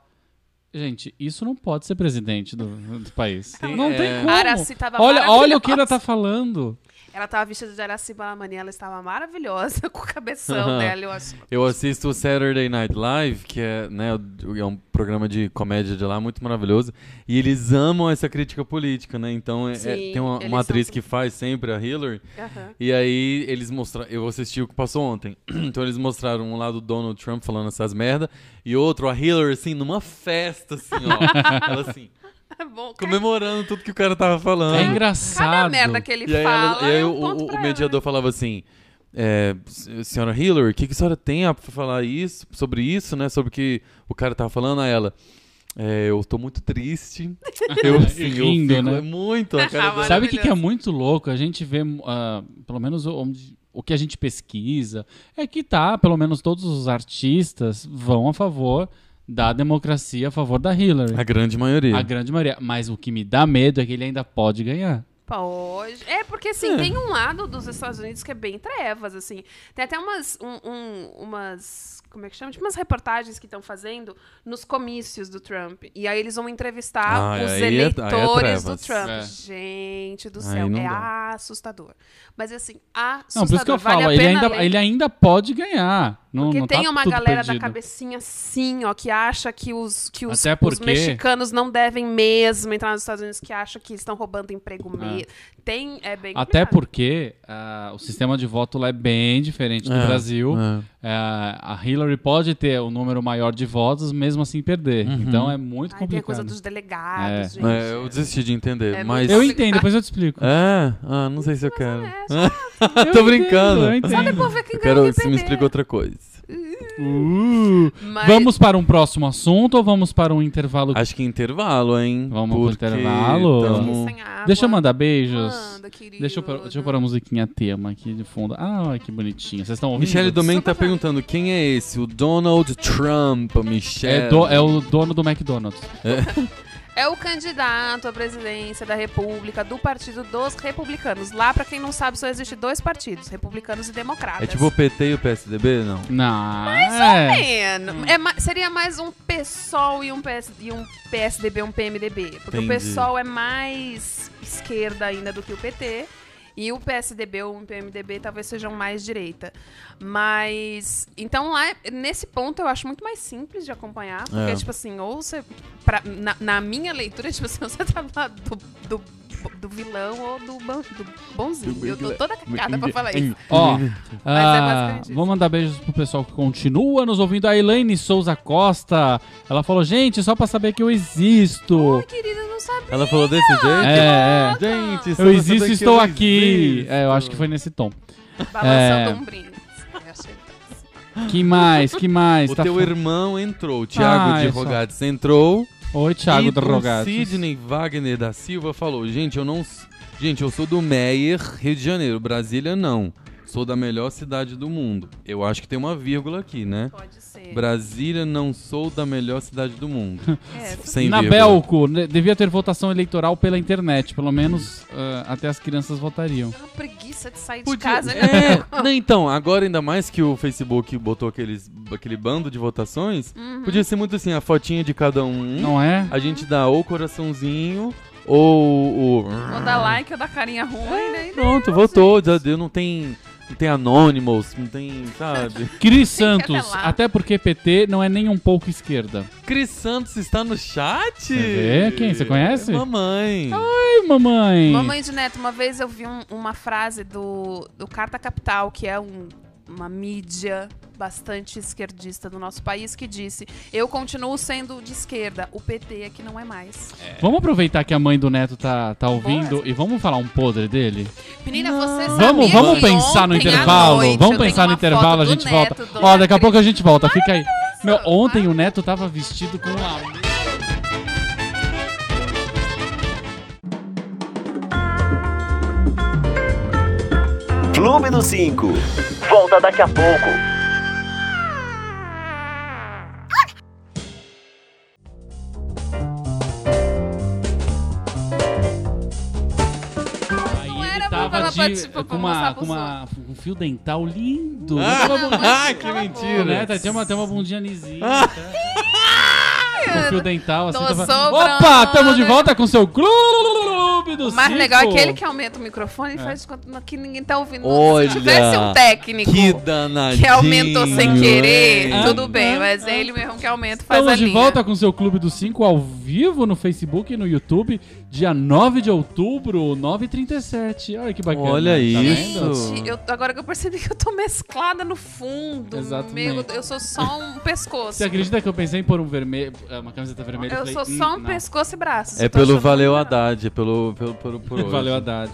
Gente, isso não pode ser presidente do, do país. Sim, não é. tem como. Araci tava Olha, olha o que ela tá falando. Ela tava vestida de Araci Balamani, ela estava maravilhosa <laughs> com o cabeção dela, eu acho. Eu assisto o Saturday Night Live, que é, né, é um programa de comédia de lá muito maravilhoso, e eles amam essa crítica política, né? Então é- é- Sim, tem uma, uma atriz são- que faz sempre a Hillary, e aí eles mostraram, eu assisti o que passou ontem. <clears throat> então eles mostraram um lado do Donald Trump falando essas merda e outro a Hillary assim numa festa assim, ó. <laughs> ela assim, É <laughs> bom. comemorando tudo que o cara tava falando. É engraçado. Cada merda que ele E aí, ela- fala e aí é o, um ponto o- o ela, mediador falava assim: é, "S- Senhora Hillary, o que, que a senhora tem a falar isso, sobre isso, né? Sobre o que o cara tava falando a ela. "É, eu tô muito triste. Eu, <laughs> assim, eu Rindo, fico, né? é muito a cara dela. Sabe o que, que é muito louco? A gente vê, ah, pelo menos onde- o que a gente pesquisa, é que tá, pelo menos todos os artistas vão a favor da democracia, a favor da Hillary. A grande maioria. A grande maioria. Mas o que me dá medo é que ele ainda pode ganhar. Pode. É, porque assim, É. tem um lado dos Estados Unidos que é bem trevas, assim. Tem até umas. um- um- umas como é que chama? Tipo umas reportagens que estão fazendo nos comícios do Trump. E aí eles vão entrevistar Ah, os aí é- aí é eleitores do trevas. Trump. É. Gente do céu. É dá. assustador. Mas assim, assustador. Não, por isso que eu vale falo, a ele pena ainda, ler. ele ainda pode ganhar. Não, Porque não tem tá uma galera perdido. da cabecinha assim, ó, que acha que os, que os, Até os porque- mexicanos não devem mesmo entrar nos Estados Unidos, que acha que estão roubando emprego Ah. Tem, é bem Até complicado. porque ah, o sistema de voto lá é bem diferente do É, Brasil. é. É, a Hillary pode ter o número maior de votos, mesmo assim perder. Uhum. Então é muito Ai, tem a coisa complicado. dos delegados, É. gente. É, eu desisti de entender, É mas... Eu entendo, depois eu te explico. É? Ah, não sei se eu quero. É, <laughs> Eu Tô brincando. entendo, eu Só entendo. depois ver quem Eu quero você me explique outra coisa. Uh, Mas- Vamos para um próximo assunto ou vamos para um intervalo? Acho que intervalo, hein? Vamos pro Porque intervalo? tamo-. Deixa eu mandar beijos. Manda, querido. Deixa eu, pôr- deixa eu pôr a musiquinha tema aqui de fundo. Ah, que bonitinho. Vocês estão ouvindo? Michele Domenech tá perguntando quem é esse? O Donald Trump, Michelle. É, do- é o dono do McDonald's. É <laughs> o candidato à presidência da República do Partido dos Republicanos. Lá, pra quem não sabe, só existe dois partidos, republicanos e democratas. É tipo o PT e o PSDB? Não. Não. é. Mano, é ma- seria mais um PSOL e um, PS, e um PSDB, um PMDB. Porque Entendi. o PSOL é mais esquerda ainda do que o PT. E o PSDB ou o PMDB talvez sejam mais direita. Mas. Então lá, nesse ponto, eu acho muito mais simples de acompanhar. Porque, É. tipo assim, ou você. pra- na, na minha leitura, <laughs> tipo assim, você tá do do, do, vilão ou do, ban- do bonzinho. Eu tô toda cagada pra falar isso. Ó, Mas é ah, basicamente isso. vou mandar beijos pro pessoal que continua nos ouvindo. A Elaine Souza Costa. Ela falou, gente, só pra saber que eu existo. Ai, querida, eu não sabia. Ela falou desse jeito? É, é. Gente, só Eu existo e estou eu aqui. existo. É, eu acho que foi nesse tom. Balançando É. um brinde. Eu achei Que mais? Que mais? O Tá teu fa- irmão entrou, o Thiago Ah, de é só. Rogatis entrou. Oi, Thiago do o Rogatis. Sidney Wagner da Silva falou: Gente, eu não. Gente, eu sou do Meier, Rio de Janeiro. Brasília não. Sou da melhor cidade do mundo. Eu acho que tem uma vírgula aqui, né? Pode ser. Brasília não sou da melhor cidade do mundo. <laughs> É, Sem Na vírgula. Belco, devia ter votação eleitoral pela internet. Pelo menos ah, até as crianças votariam. Dá uma preguiça de sair de Podia- casa, né? É, <laughs> não, então, agora ainda mais que o Facebook botou aqueles, aquele bando de votações, Uhum. podia ser muito assim, a fotinha de cada um. Não é? A gente dá ou coraçãozinho ou o. Ou dá like ou dá carinha ruim, né? Pronto, votou, já deu, não tem. Não tem Anonymous, não tem, sabe? <laughs> Cris Santos, até porque PT não é nem um pouco esquerda. Cris Santos está no chat? Vê? Quem? Você conhece? É mamãe. Oi, mamãe. Mamãe de Neto, uma vez eu vi um- uma frase do, do Carta Capital, que é um- uma mídia bastante esquerdista do nosso país, que disse: Eu continuo sendo de esquerda, o PT é que não é mais. Vamos aproveitar que a mãe do Neto tá, tá ouvindo e vamos falar um podre dele? Menina, você Vamos, sabia vamos que pensar no intervalo. noite vamos pensar no intervalo, a do gente volta. Neto, do Ó, daqui a pouco a gente volta, fica aí. Meu, ontem o Neto tava vestido com a Clube dos 5. Volta daqui a pouco. Tava de, com, uma, com, uma, um fio dental lindo. Ah, que mentira. né? Tá- Tem uma, tem uma bundinha lisinha. tá? Com fio dental, assim. Tava-. Opa, tamo de volta com o seu clube do O mais Cinco. legal é aquele que aumenta o microfone e faz de conta que ninguém tá ouvindo. Olha, Se tivesse um técnico Que danadinho. que aumentou sem querer, hein? tudo bem, Ah, mas é ele mesmo que aumenta e faz Estamos a de linha. volta com o seu Clube dos 5 ao vivo no Facebook e no YouTube, dia 9 de outubro, 9h37. Olha que bacana. Olha tá isso. Gente, eu- agora que eu percebi que eu tô mesclada no fundo. Exatamente. Meu, eu sou só um <laughs> pescoço. Você acredita que eu pensei em pôr um vermelho, uma camiseta vermelha? Eu falei, sou só um não. pescoço e braços. É pelo Valeu. Haddad, é pelo, pelo, pelo por <laughs> hoje. Valeu, Haddad.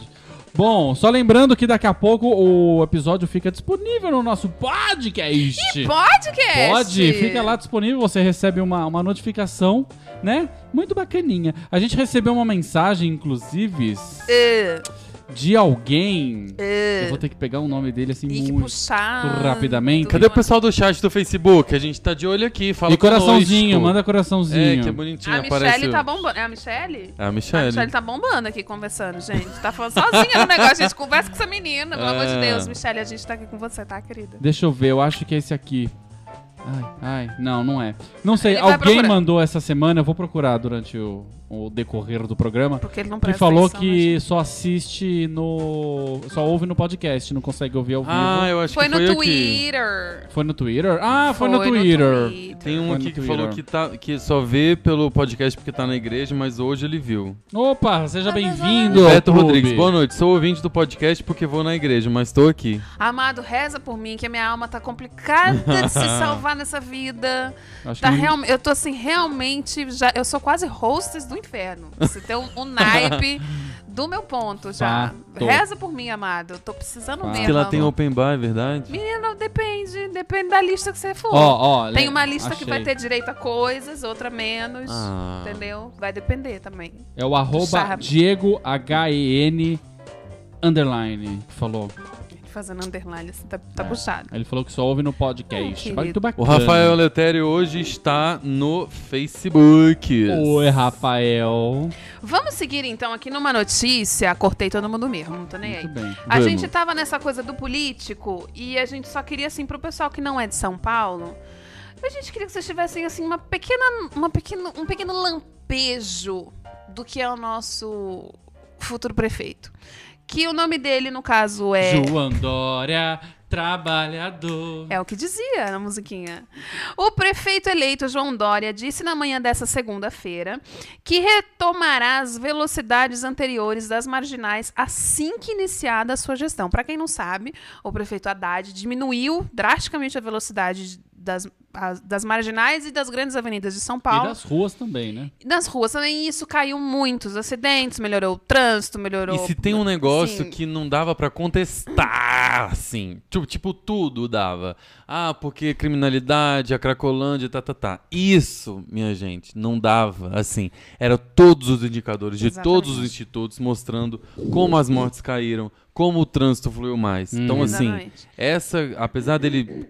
Bom, só lembrando que daqui a pouco o episódio fica disponível no nosso podcast. Podcast! Pode, fica lá disponível, você recebe uma, uma notificação, né? Muito bacaninha. A gente recebeu uma mensagem, inclusive, Uh, de alguém. uh, Eu vou ter que pegar o nome dele assim e que muito puxar. rapidamente. Cadê o pessoal do chat do Facebook? A gente tá de olho aqui, fala E coraçãozinho, manda coraçãozinho. É, que bonitinho, A aparece. Michelle tá bombando. É a Michelle? É a A Michelle. Michelle tá bombando aqui conversando, gente. Tá falando sozinha no negócio. A gente conversa com essa menina, pelo amor de É. Deus. Michelle, a gente tá aqui com você, tá, querida? Deixa eu ver, eu acho que é esse aqui. Ai, ai, não, não é. Não sei, Ele alguém mandou essa semana, eu vou procurar durante o, o decorrer do programa. Porque ele não Que presta falou atenção, que só assiste no. Só ouve no podcast, não consegue ouvir ao vivo. Ah, eu acho Foi que no foi aqui. Twitter. Foi no Twitter? Ah, foi, no Twitter. Tem um Foi aqui no que Twitter. falou que, tá, que só vê pelo podcast porque tá na igreja, mas hoje ele viu. Opa, seja bem-vindo. ao Beto clube. Rodrigues, boa noite. Sou ouvinte do podcast porque vou na igreja, mas tô aqui. Amado, reza por mim, que a minha alma tá complicada de se <laughs> salvar nessa vida. Acho Tá que real, eu tô assim, realmente. Já, eu sou quase hostess do inferno. Você tem um, um naipe do meu ponto já. Fato. Reza por mim, amado. Eu tô precisando Fato. mesmo. Que ela tem open bar, é verdade? Menina, depende. Depende da lista que você for. Ó, ó. Tem uma lista que achei. vai ter direito a coisas, outra menos. Ah. Entendeu? Vai depender também. É o arroba. Diego H-E-N underline que falou. Fazendo underline, assim, tá, tá puxado. Ele falou que só ouve no podcast. Muito bacana. O Rafael Letério hoje está no Facebook. Oi, Rafael. Vamos seguir então aqui numa notícia. Cortei todo mundo mesmo, não tô nem aí. Muito bem. A Vamos. gente tava nessa coisa do político e a gente só queria, assim, pro pessoal que não é de São Paulo, a gente queria que vocês tivessem, assim, uma pequena, uma pequeno, um pequeno lampejo do que é o nosso futuro prefeito. Que o nome dele, no caso, é. João Dória, trabalhador. É o que dizia na musiquinha. O prefeito eleito João Dória disse na manhã dessa segunda-feira que retomará as velocidades anteriores das marginais assim que iniciada a sua gestão. Para quem não sabe, o prefeito Haddad diminuiu drasticamente a velocidade das, as- das marginais e das grandes avenidas de São E Paulo. das ruas também, né? Nas ruas também isso caiu muitos acidentes, melhorou o trânsito, melhorou. E se tem um negócio Sim. que não dava pra contestar, assim, tipo, tipo, tudo dava. Ah, porque criminalidade, a cracolândia, tá, tá, tá. Isso, minha gente, não dava, assim. Era todos os indicadores de Exatamente. todos os institutos mostrando como as mortes caíram, como o trânsito fluiu mais. Então, assim, Exatamente. essa, apesar dele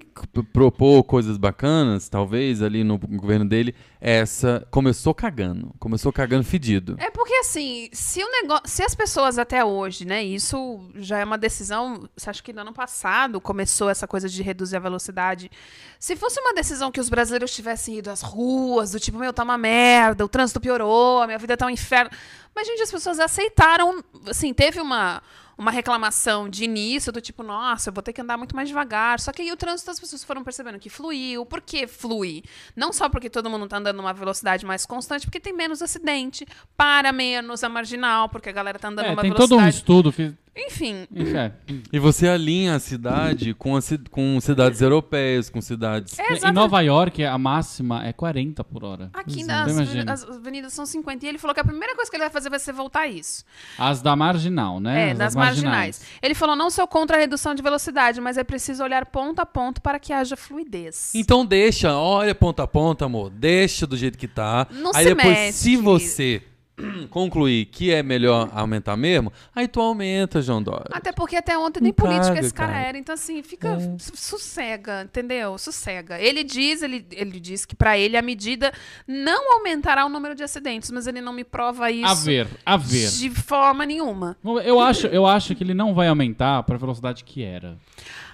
propor coisas bacanas, talvez, ali no governo dele, essa começou cagando. Começou cagando fedido. É porque assim, se o negócio, se as pessoas até hoje, né, isso já é uma decisão, você acha que no ano passado começou essa coisa de reduzir a velocidade. Se fosse uma decisão que os brasileiros tivessem ido às ruas, do tipo, meu, tá uma merda, o trânsito piorou, a minha vida tá um inferno. Mas gente, as pessoas aceitaram, assim, teve uma uma reclamação de início do tipo, nossa, eu vou ter que andar muito mais devagar. Só que aí o trânsito as pessoas foram percebendo que fluiu. Por que flui? Não só porque todo mundo tá andando numa velocidade mais constante, porque tem menos acidente, para menos a marginal, porque a galera tá andando É, numa tem todo um velocidade. estudo. Fiz... Enfim, Enfim, é. E você alinha a cidade com, a com cidades europeias, com cidades. É, Em. Nova York, a máxima é 40 por hora. Aqui Então, nas, imagina. as avenidas são 50. E ele falou que a primeira coisa que ele vai fazer vai ser voltar a isso. As da marginal, né? É, As das marginais. Ele falou: não sou contra a redução de velocidade, mas é preciso olhar ponto a ponto para que haja fluidez. Então deixa, olha ponta a ponta, amor. Deixa do jeito que tá. Não aí se depois, mete, se você <clears throat> concluir que é melhor aumentar mesmo, aí tu aumenta, João Dória. Até porque até ontem nem Não política caga, esse cara, cara. era. Então, assim, fica. su- Sossega, entendeu? Sossega. Ele diz, ele, ele diz que pra ele a medida não aumentará o número de acidentes, mas ele não me prova isso A ver, a ver. de forma nenhuma. Eu acho, eu acho que ele não vai aumentar para a velocidade que era.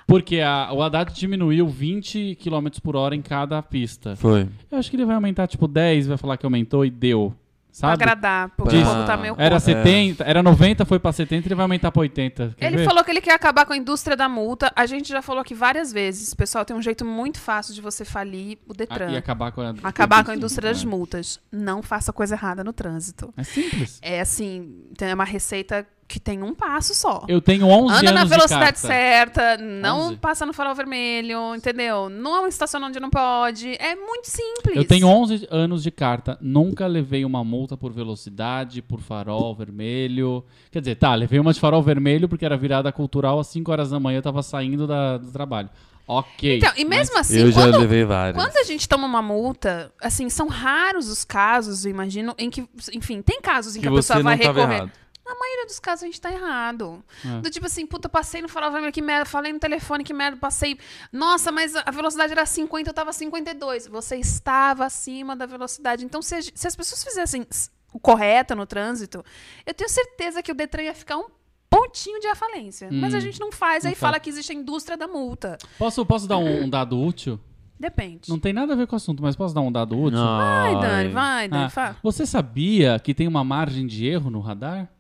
Porque a- o Haddad diminuiu 20 km por hora em cada pista. Foi. Eu acho que ele vai aumentar tipo 10, vai falar que aumentou e deu. Pra Sabe? agradar, porque o povo tá meio Era contra. 70, era 90, foi pra 70, ele vai aumentar pra 80. Quer Ele ver? falou que ele quer acabar com a indústria da multa. A gente já falou aqui várias vezes. Pessoal, tem um jeito muito fácil de você falir o Ah, Detran. E acabar com a, Acabar com a indústria das É. multas. Não faça coisa errada no trânsito. É simples. É assim, tem uma receita que tem um passo só. Eu tenho 11 Anda na anos velocidade de carta. certa, não 11? passa no farol vermelho, entendeu? Não estaciona onde não pode. É muito simples. Eu tenho 11 anos de carta, nunca levei uma multa por velocidade, por farol vermelho. Quer dizer, tá, levei uma de farol vermelho porque era virada cultural às 5 horas da manhã, eu tava saindo da- do trabalho. Ok. Então, e mesmo assim, eu já quando, levei várias. quando a gente toma uma multa, assim, são raros os casos, eu imagino, em que, enfim, tem casos em que, que a você pessoa não vai recorrer. errado. Na maioria dos casos a gente tá errado. É. Do tipo assim, puta, passei no farol vermelho, que merda, falei no telefone, que merda, passei. Nossa, mas a velocidade era 50, eu tava 52. Você estava acima da velocidade. Então, se, se as pessoas fizessem o correto no trânsito, eu tenho certeza que o Detran ia ficar um pontinho de falência. Mas a Hum, gente não faz, não aí faz. fala que existe a indústria da multa. Posso, posso dar um, um dado útil? Depende. Não tem nada a ver com o assunto, mas posso dar um dado útil? Vai, Dani, Ai. vai, Dani, Ah, fala. você sabia que tem uma margem de erro no radar?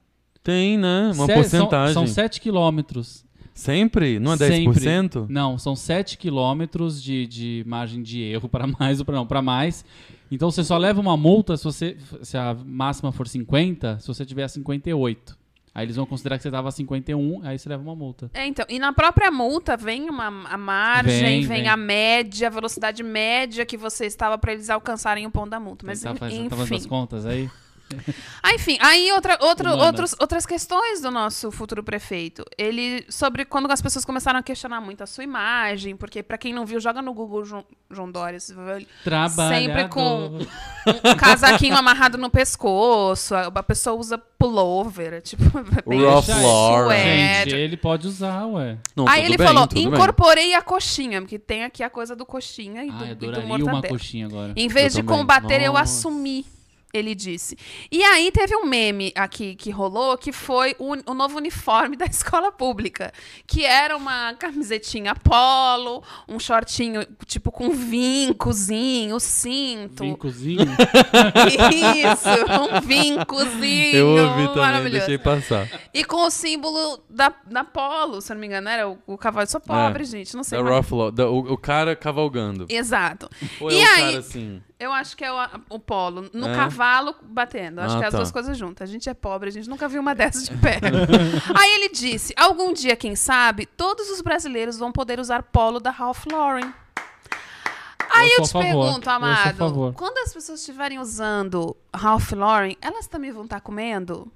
Tem, né? Uma Se- porcentagem. São, são 7 quilômetros. Sempre? Não é 10%? Não, são 7 quilômetros de, de margem de erro para mais ou para não, para mais. Então você só leva uma multa se, você, se a máxima for 50, se você tiver a 58. Aí eles vão considerar que você estava a 51, aí você leva uma multa. É, então, e na própria multa vem uma, a margem, Vem, vem, vem. a média, a velocidade média que você estava para eles alcançarem o ponto da multa. Mas, Você tá fazendo, enfim. tá fazendo as contas aí? Ah, enfim, aí outra, outra, outros, outras questões do nosso futuro prefeito. Ele, sobre quando as pessoas começaram a questionar muito a sua imagem, porque pra quem não viu, joga no Google João, João Dória. Sempre com um casaquinho amarrado no pescoço, a, a pessoa usa pullover, tipo, <laughs> bem Ralph Gente, Lauren. suéter. Gente, ele pode usar, ué. Não, Aí ele bem, falou, tudo bem. incorporei a coxinha, porque tem aqui a coisa do coxinha e do, Ah, eu e do adoraria mortadela. uma coxinha agora. Em vez Eu de também. combater, eu Nossa. assumi. Ele disse. E aí teve um meme aqui que rolou, que foi o, o novo uniforme <laughs> da escola pública. Que era uma camisetinha polo, um shortinho, tipo, com vincozinho, cinto. Vincozinho. Isso, um <laughs> vincozinho. Eu ouvi também, maravilhoso. deixei passar. E com o símbolo da, da polo, se não me engano, era o, o cavalo. Eu sou pobre, É. gente, não sei Da Lauren, da- o, o cara cavalgando. Exato. Ou e é aí, cara assim... eu acho que é o, o polo. No É? cavalo batendo. Acho Ah, que é as tá. duas coisas juntas. A gente é pobre, a gente nunca viu uma <laughs> dessas de pé. aí ele disse: algum dia, quem sabe, todos os brasileiros vão poder usar polo da Ralph Lauren. Aí eu, Eu te favor. pergunto, amado, quando as pessoas estiverem usando Ralph Lauren, elas também vão estar comendo?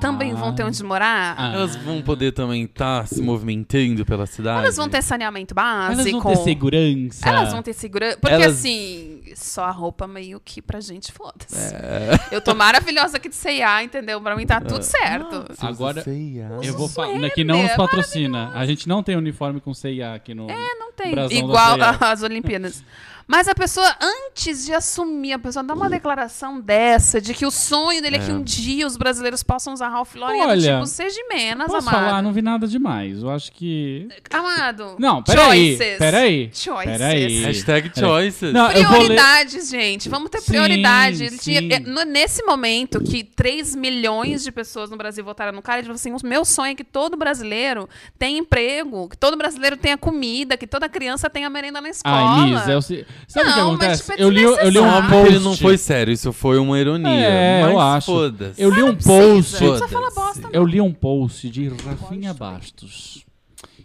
Também vão ter onde morar? Ah. Elas vão poder também estar se movimentando pela cidade. Elas vão ter saneamento básico? Elas vão ter segurança. Elas vão ter segurança. Porque Elas- assim, só a roupa meio que pra gente foda-se. É. Eu tô maravilhosa aqui de C&A, entendeu? Pra mim tá tudo certo. Agora, Feia. eu vou falar. Que não nos é patrocina. A gente não tem uniforme com CIA aqui no. É, não tem. Brasão Igual C&A. às <laughs> Olimpíadas. Mas a pessoa, antes de assumir, a pessoa dá uma declaração dessa, de que o sonho dele é, que É. um dia os brasileiros possam usar Ralph Lauren, é Olha, tipo, seja menos, Posso amado. falar? Não vi nada demais. Eu acho que. Amado. Não, peraí. Choices. Peraí. Choices. Peraí. Hashtag choices. Não, eu vou ler. Prioridades, gente. Vamos ter Sim, prioridade. É, nesse momento que 3 milhões de pessoas no Brasil votaram no cara, ele falou assim: o meu sonho é que todo brasileiro tenha emprego, que todo brasileiro tenha comida, que toda criança tenha merenda na escola. Ah, Inês, é o se- sabe o que Não, mas, acontece? tipo, é eu, li, eu li um desnecessário. post. Ele não foi sério, isso foi uma ironia. É, mas eu acho. foda-se. Eu li um post. Não precisa falar bosta, não. Eu li um post de Rafinha Bastos.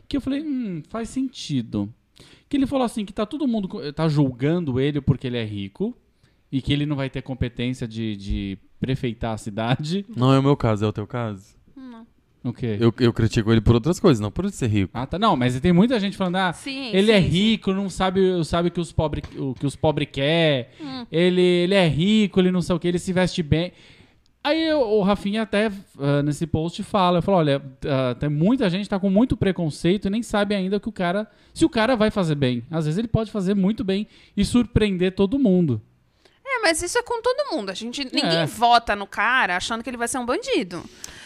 Que eu falei, hum, faz sentido. Que ele falou assim: que tá todo mundo co- tá julgando ele porque ele é rico. E que ele não vai ter competência de, de prefeitar a cidade. Não é o meu caso, é o teu caso. O quê? Eu, eu critico ele por outras coisas, não por ele ser rico. Ah, tá. Não, mas tem muita gente falando, ah, Sim, ele sim, é sim. rico, não sabe, sabe que os pobre, o que os pobres quer. Hum. Ele, ele é rico, ele não sei o que, ele se veste bem. Aí eu- o Rafinha até ah, nesse post fala, eu falo, olha, ah, tem muita gente que tá com muito preconceito e nem sabe ainda que o cara, se o cara vai fazer bem. Às vezes ele pode fazer muito bem e surpreender todo mundo. É, mas isso é com todo mundo. A gente, ninguém É. vota no cara achando que ele vai ser um bandido.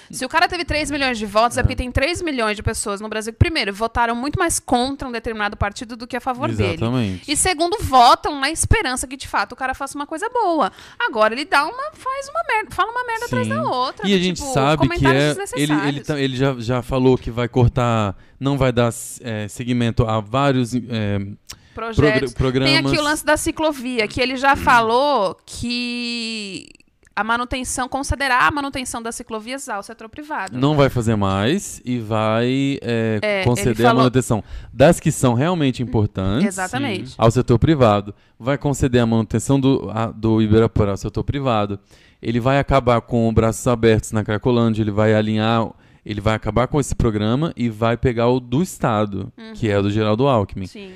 Se o cara teve 3 milhões de votos, é, porque tem 3 milhões de pessoas no Brasil que, primeiro, votaram muito mais contra um determinado partido do que a favor dele. Exatamente. E segundo, votam na esperança que, de fato, o cara faça uma coisa boa. Agora ele dá uma. faz uma merda, fala uma merda atrás Sim. da outra. E a gente tipo, sabe que é. Ele, ele, tá- ele já, já falou que vai cortar. Não vai dar é, seguimento a vários é, projetos. Tem programas. aqui o lance da ciclovia, que ele já falou que a manutenção, considerar a manutenção das ciclovias ao setor privado. Não vai fazer mais e vai é, É, conceder a falou- manutenção das que são realmente importantes Exatamente. ao setor privado. Vai conceder a manutenção do, a- do Ibirapuera ao setor privado. Ele vai acabar com braços abertos na Cracolândia, ele vai alinhar, ele vai acabar com esse programa e vai pegar o do Estado, que é o do Geraldo Alckmin. Sim.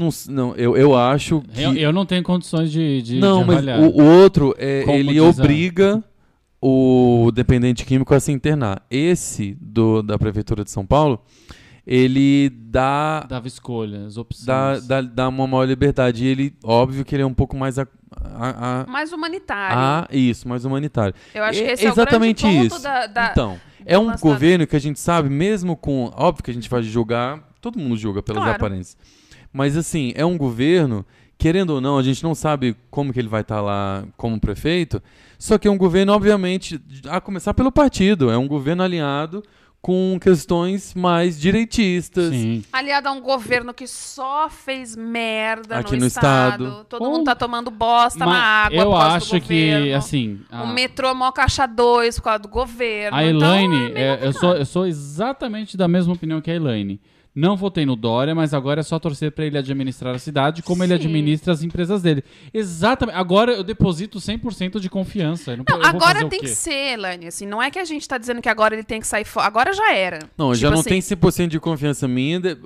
Não, não, eu, eu acho que. Eu, eu não tenho condições de, de, não, de mas o, o outro, é, Como ele a- obriga o dependente químico a se internar. Esse do, da Prefeitura de São Paulo, ele dá, Dava escolhas, opções. dá, dá, dá uma maior liberdade. E ele, óbvio que ele é um pouco mais a, a, a- Mais humanitário. a- isso, mais humanitário. Eu acho que É esse é exatamente o grande ponto isso. da... da- Então, é um governo que a gente sabe, mesmo com. Óbvio que a gente vai julgar, todo mundo julga pelas Claro. aparências. Mas assim, é um governo, querendo ou não, a gente não sabe como que ele vai estar lá como prefeito, só que é um governo, obviamente, a começar pelo partido, é um governo alinhado com questões mais direitistas. Sim. Aliado a um governo que só fez merda Aqui no, no estado. estado. Todo Ou- mundo tá tomando bosta na água eu por causa do acho que, assim... a- O metrô é mó caixa 2 por causa do governo. A Então, Elaine, é meio é, eu, sou, eu sou exatamente da mesma opinião que a Elaine. Não votei no Dória, mas agora é só torcer pra ele administrar a cidade como ele Sim. administra as empresas dele. Exatamente. Agora eu deposito 100% de confiança. Eu não, Não, agora tem que ser, Lani. Assim, não é que a gente tá dizendo que agora ele tem que sair fora. Agora já era. Não, Tipo já não assim, tem 100% de confiança minha de,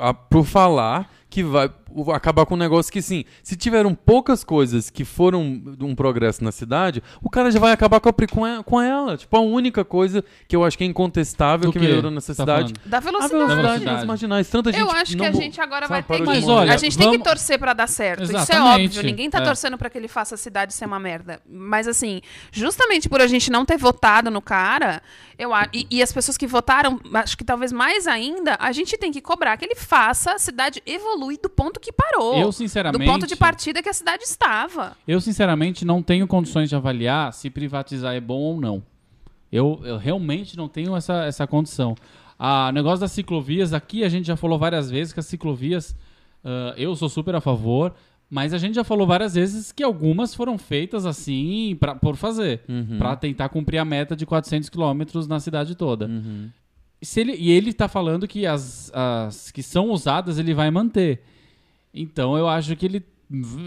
a, por falar que vai acabar com um negócio que, sim, se tiveram poucas coisas que foram um progresso na cidade, o cara já vai acabar com, a, com, ela. Tipo, a única coisa que eu acho que é incontestável Do que quê? melhorou nessa Tá cidade. falando? Da A velocidade. velocidade Velocidade. das marginais. Tanta gente Eu acho que não a gente agora sabe, vai ter que. Mas olha, a gente tem que torcer pra dar certo. Isso é Exatamente, óbvio. Ninguém tá é. torcendo pra que ele faça a cidade ser uma merda. Mas assim, justamente por a gente não ter votado no cara, eu a- e, e as pessoas que votaram, acho que talvez mais ainda, a gente tem que cobrar que ele faça a cidade evoluir do ponto que parou. Eu, do sinceramente. ponto de partida que a cidade estava. Eu, sinceramente, não tenho condições de avaliar se privatizar é bom ou não. Eu, eu realmente não tenho essa, essa condição. O negócio das ciclovias, aqui a gente já falou várias vezes que as ciclovias, ah, eu sou super a favor, mas a gente já falou várias vezes que algumas foram feitas assim pra, por fazer, Uhum. Pra tentar cumprir a meta de 400 quilômetros na cidade toda. Uhum. Se ele, e ele tá falando que as, as que são usadas ele vai manter. Então eu acho que ele.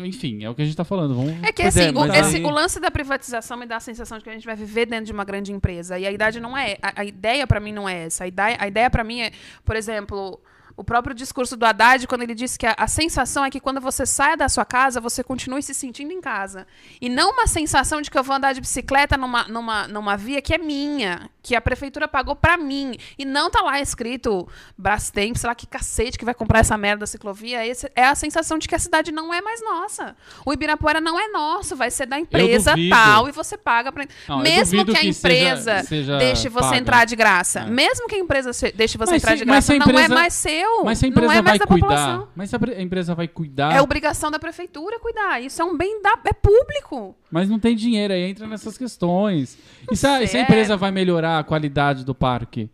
Enfim, é o que a gente tá falando. Vamos... É que assim, é, o, mas esse- aí- o lance da privatização me dá a sensação de que a gente vai viver dentro de uma grande empresa. E a idade não é. A, a ideia pra mim não é essa. A ideia, a ideia para mim é, por exemplo. O próprio discurso do Haddad, quando ele disse que a, a sensação é que quando você sai da sua casa, você continue se sentindo em casa. E não uma sensação de que eu vou andar de bicicleta numa, numa, numa via que é minha, que a prefeitura pagou pra mim. E não tá lá escrito Brastemp, sei lá que cacete que vai comprar essa merda da ciclovia. Esse, é a sensação de que a cidade não é mais nossa. O Ibirapuera não é nosso, vai ser da empresa tal e você paga pra. Não, Mesmo que a que seja- empresa seja deixe você paga. entrar de graça. É. Mesmo que a empresa deixe você Mas entrar se- de graça, não é empresa- mais seu. Mas se a empresa não é mais vai da cuidar. população. Mas se a pre- a empresa vai cuidar. É obrigação da prefeitura cuidar. Isso é um bem da. É público. Mas não tem dinheiro, aí entra nessas questões. E se a, e se a empresa é. vai melhorar a qualidade do parque?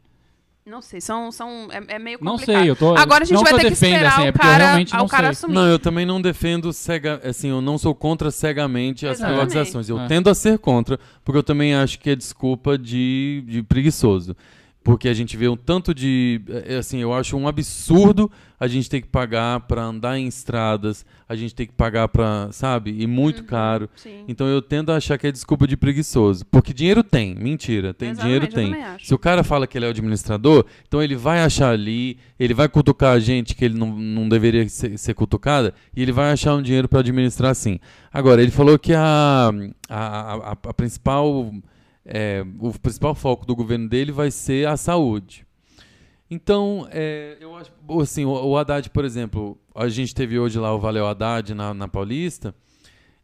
Não sei, são. são é, é meio Não complicado. sei, eu tô- Agora a gente não vai ter que esperar assim, é o porque eu cara, realmente não o cara sei. assumir. Não, eu também não defendo cega, assim, eu não sou contra cegamente as Exatamente. privatizações. Eu É. tendo a ser contra, porque eu também acho que é desculpa de, de preguiçoso. Porque a gente vê um tanto de. é, Assim, eu acho um absurdo a gente ter que pagar pra andar em estradas, a gente ter que pagar pra. Sabe? E muito Uhum. caro. Sim. Então eu tendo a achar que é desculpa de preguiçoso. Porque dinheiro tem, mentira, tem Exatamente, dinheiro tem. Se o cara fala que ele é o administrador, então ele vai achar ali, ele vai cutucar a gente que ele não, não deveria ser, ser cutucada, e ele vai achar um dinheiro para administrar sim. Agora, ele falou que a, a, a, a principal. É, o principal foco do governo dele vai ser a saúde. Então, é, eu acho, assim, o, o Haddad, por exemplo, a gente teve hoje lá o Valeu Haddad na, na Paulista,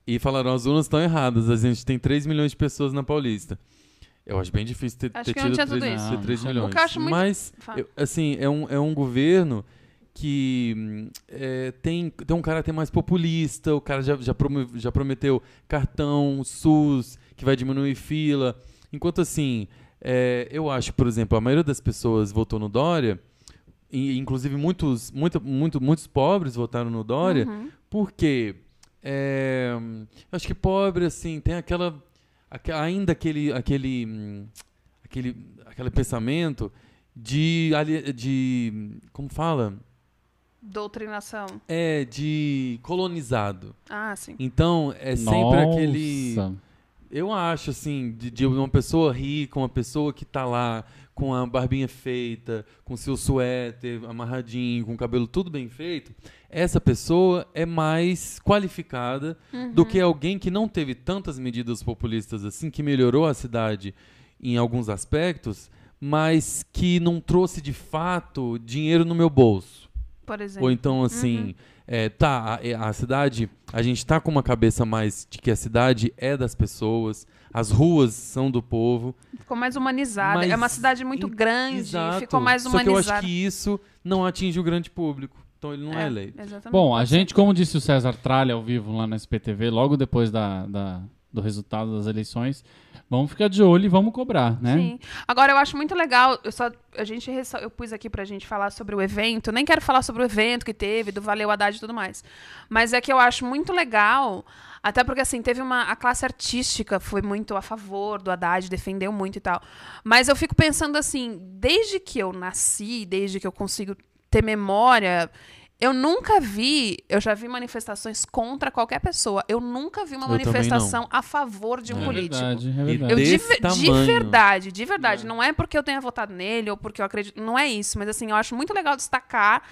e falaram, as urnas estão erradas, a gente tem 3 milhões de pessoas na Paulista. Eu acho bem difícil ter, Acho ter tido tinha 3, tudo isso. ter 3 Não, milhões. Muito- Mas, eu- assim, é um, é um governo que é, tem, tem um caráter mais populista, o cara já, já, já prometeu cartão, SUS, que vai diminuir fila. Enquanto assim, é, eu acho, por exemplo, a maioria das pessoas votou no Dória, e, inclusive muitos, muito, muito, muitos pobres votaram no Dória, Uhum. porque é, eu acho que pobre, assim, tem aquela. aque- ainda aquele. aquele, aquele aquele pensamento de, de. Como fala? Doutrinação. É, de colonizado. Ah, sim. Então, é sempre Nossa. aquele. Eu acho, assim, de, de uma pessoa rica, uma pessoa que tá lá com a barbinha feita, com seu suéter amarradinho, com o cabelo tudo bem feito, essa pessoa é mais qualificada do que alguém que não teve tantas medidas populistas assim, que melhorou a cidade em alguns aspectos, mas que não trouxe de fato dinheiro no meu bolso. Por exemplo. Ou então, assim, é, tá, a, é, a cidade, a gente tá com uma cabeça mais de que a cidade é das pessoas, as ruas são do povo. Ficou mais humanizada. mas é uma cidade muito em- grande, Exato. ficou mais Só que eu humanizada. acho que isso não atinge o grande público. Então ele não é, eleito. Exatamente. Bom, a gente, como disse o César Tralha ao vivo lá no SPTV, logo depois da, da- do resultado das eleições, vamos ficar de olho e vamos cobrar, né? Sim. Agora, eu acho muito legal, eu só, a gente, eu pus aqui pra gente falar sobre o evento, nem quero falar sobre o evento que teve, do Valeu Haddad e tudo mais, mas é que eu acho muito legal, até porque, assim, teve uma, a classe artística foi muito a favor do Haddad, defendeu muito e tal, mas eu fico pensando assim, desde que eu nasci, desde que eu consigo ter memória. Eu nunca vi, eu já vi manifestações contra qualquer pessoa. Eu nunca vi uma Eu manifestação a favor de um É político. verdade, é verdade. Eu de, de verdade, de verdade. Não é porque eu tenha votado nele ou porque eu acredito. Não é isso. Mas assim, eu acho muito legal destacar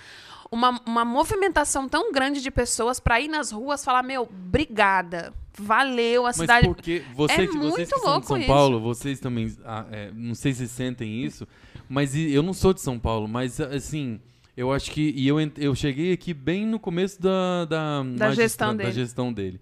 uma, uma movimentação tão grande de pessoas pra ir nas ruas falar: meu, obrigada. Valeu, a Mas cidade. porque você, É que- vocês muito que são de louco São isso. Paulo, vocês também, ah, é, não sei se sentem isso, mas eu não sou de São Paulo, mas assim, eu acho que e eu, eu cheguei aqui bem no começo da da, magistra- gestão da dele. gestão dele.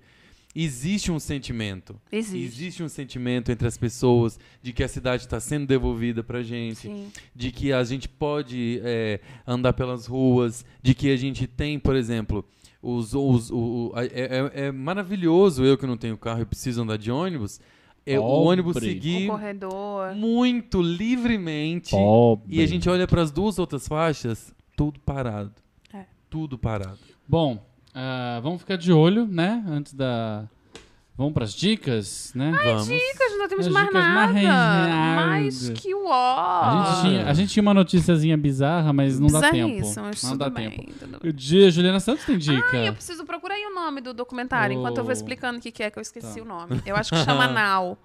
Existe um sentimento, Existe. existe um sentimento entre as pessoas de que a cidade está sendo devolvida pra gente, Sim. de que a gente pode é, andar pelas ruas, de que a gente tem, por exemplo, os, os, o, o- a- é, é- é maravilhoso eu que não tenho carro e preciso andar de ônibus, é, o ônibus O seguir corredor. muito livremente Pobre. e a gente olha para as duas outras faixas, tudo parado. É. Tudo parado. Bom, ah, vamos ficar de olho, né? Antes da. Vamos pras dicas, né? Vamos. Dicas, não temos As mais dicas nada. mais Mais nada. que o ó. A gente, tinha, a gente tinha uma noticiazinha bizarra, mas não dá tempo. Mas Não tudo dá bem, tempo. tudo bem. O dia, Juliana Santos tem dica. Ah, eu preciso procurar aí o nome do documentário, enquanto eu vou Oh. explicando o que, que é, que eu esqueci Tá. o nome. Eu acho que chama <laughs> Now.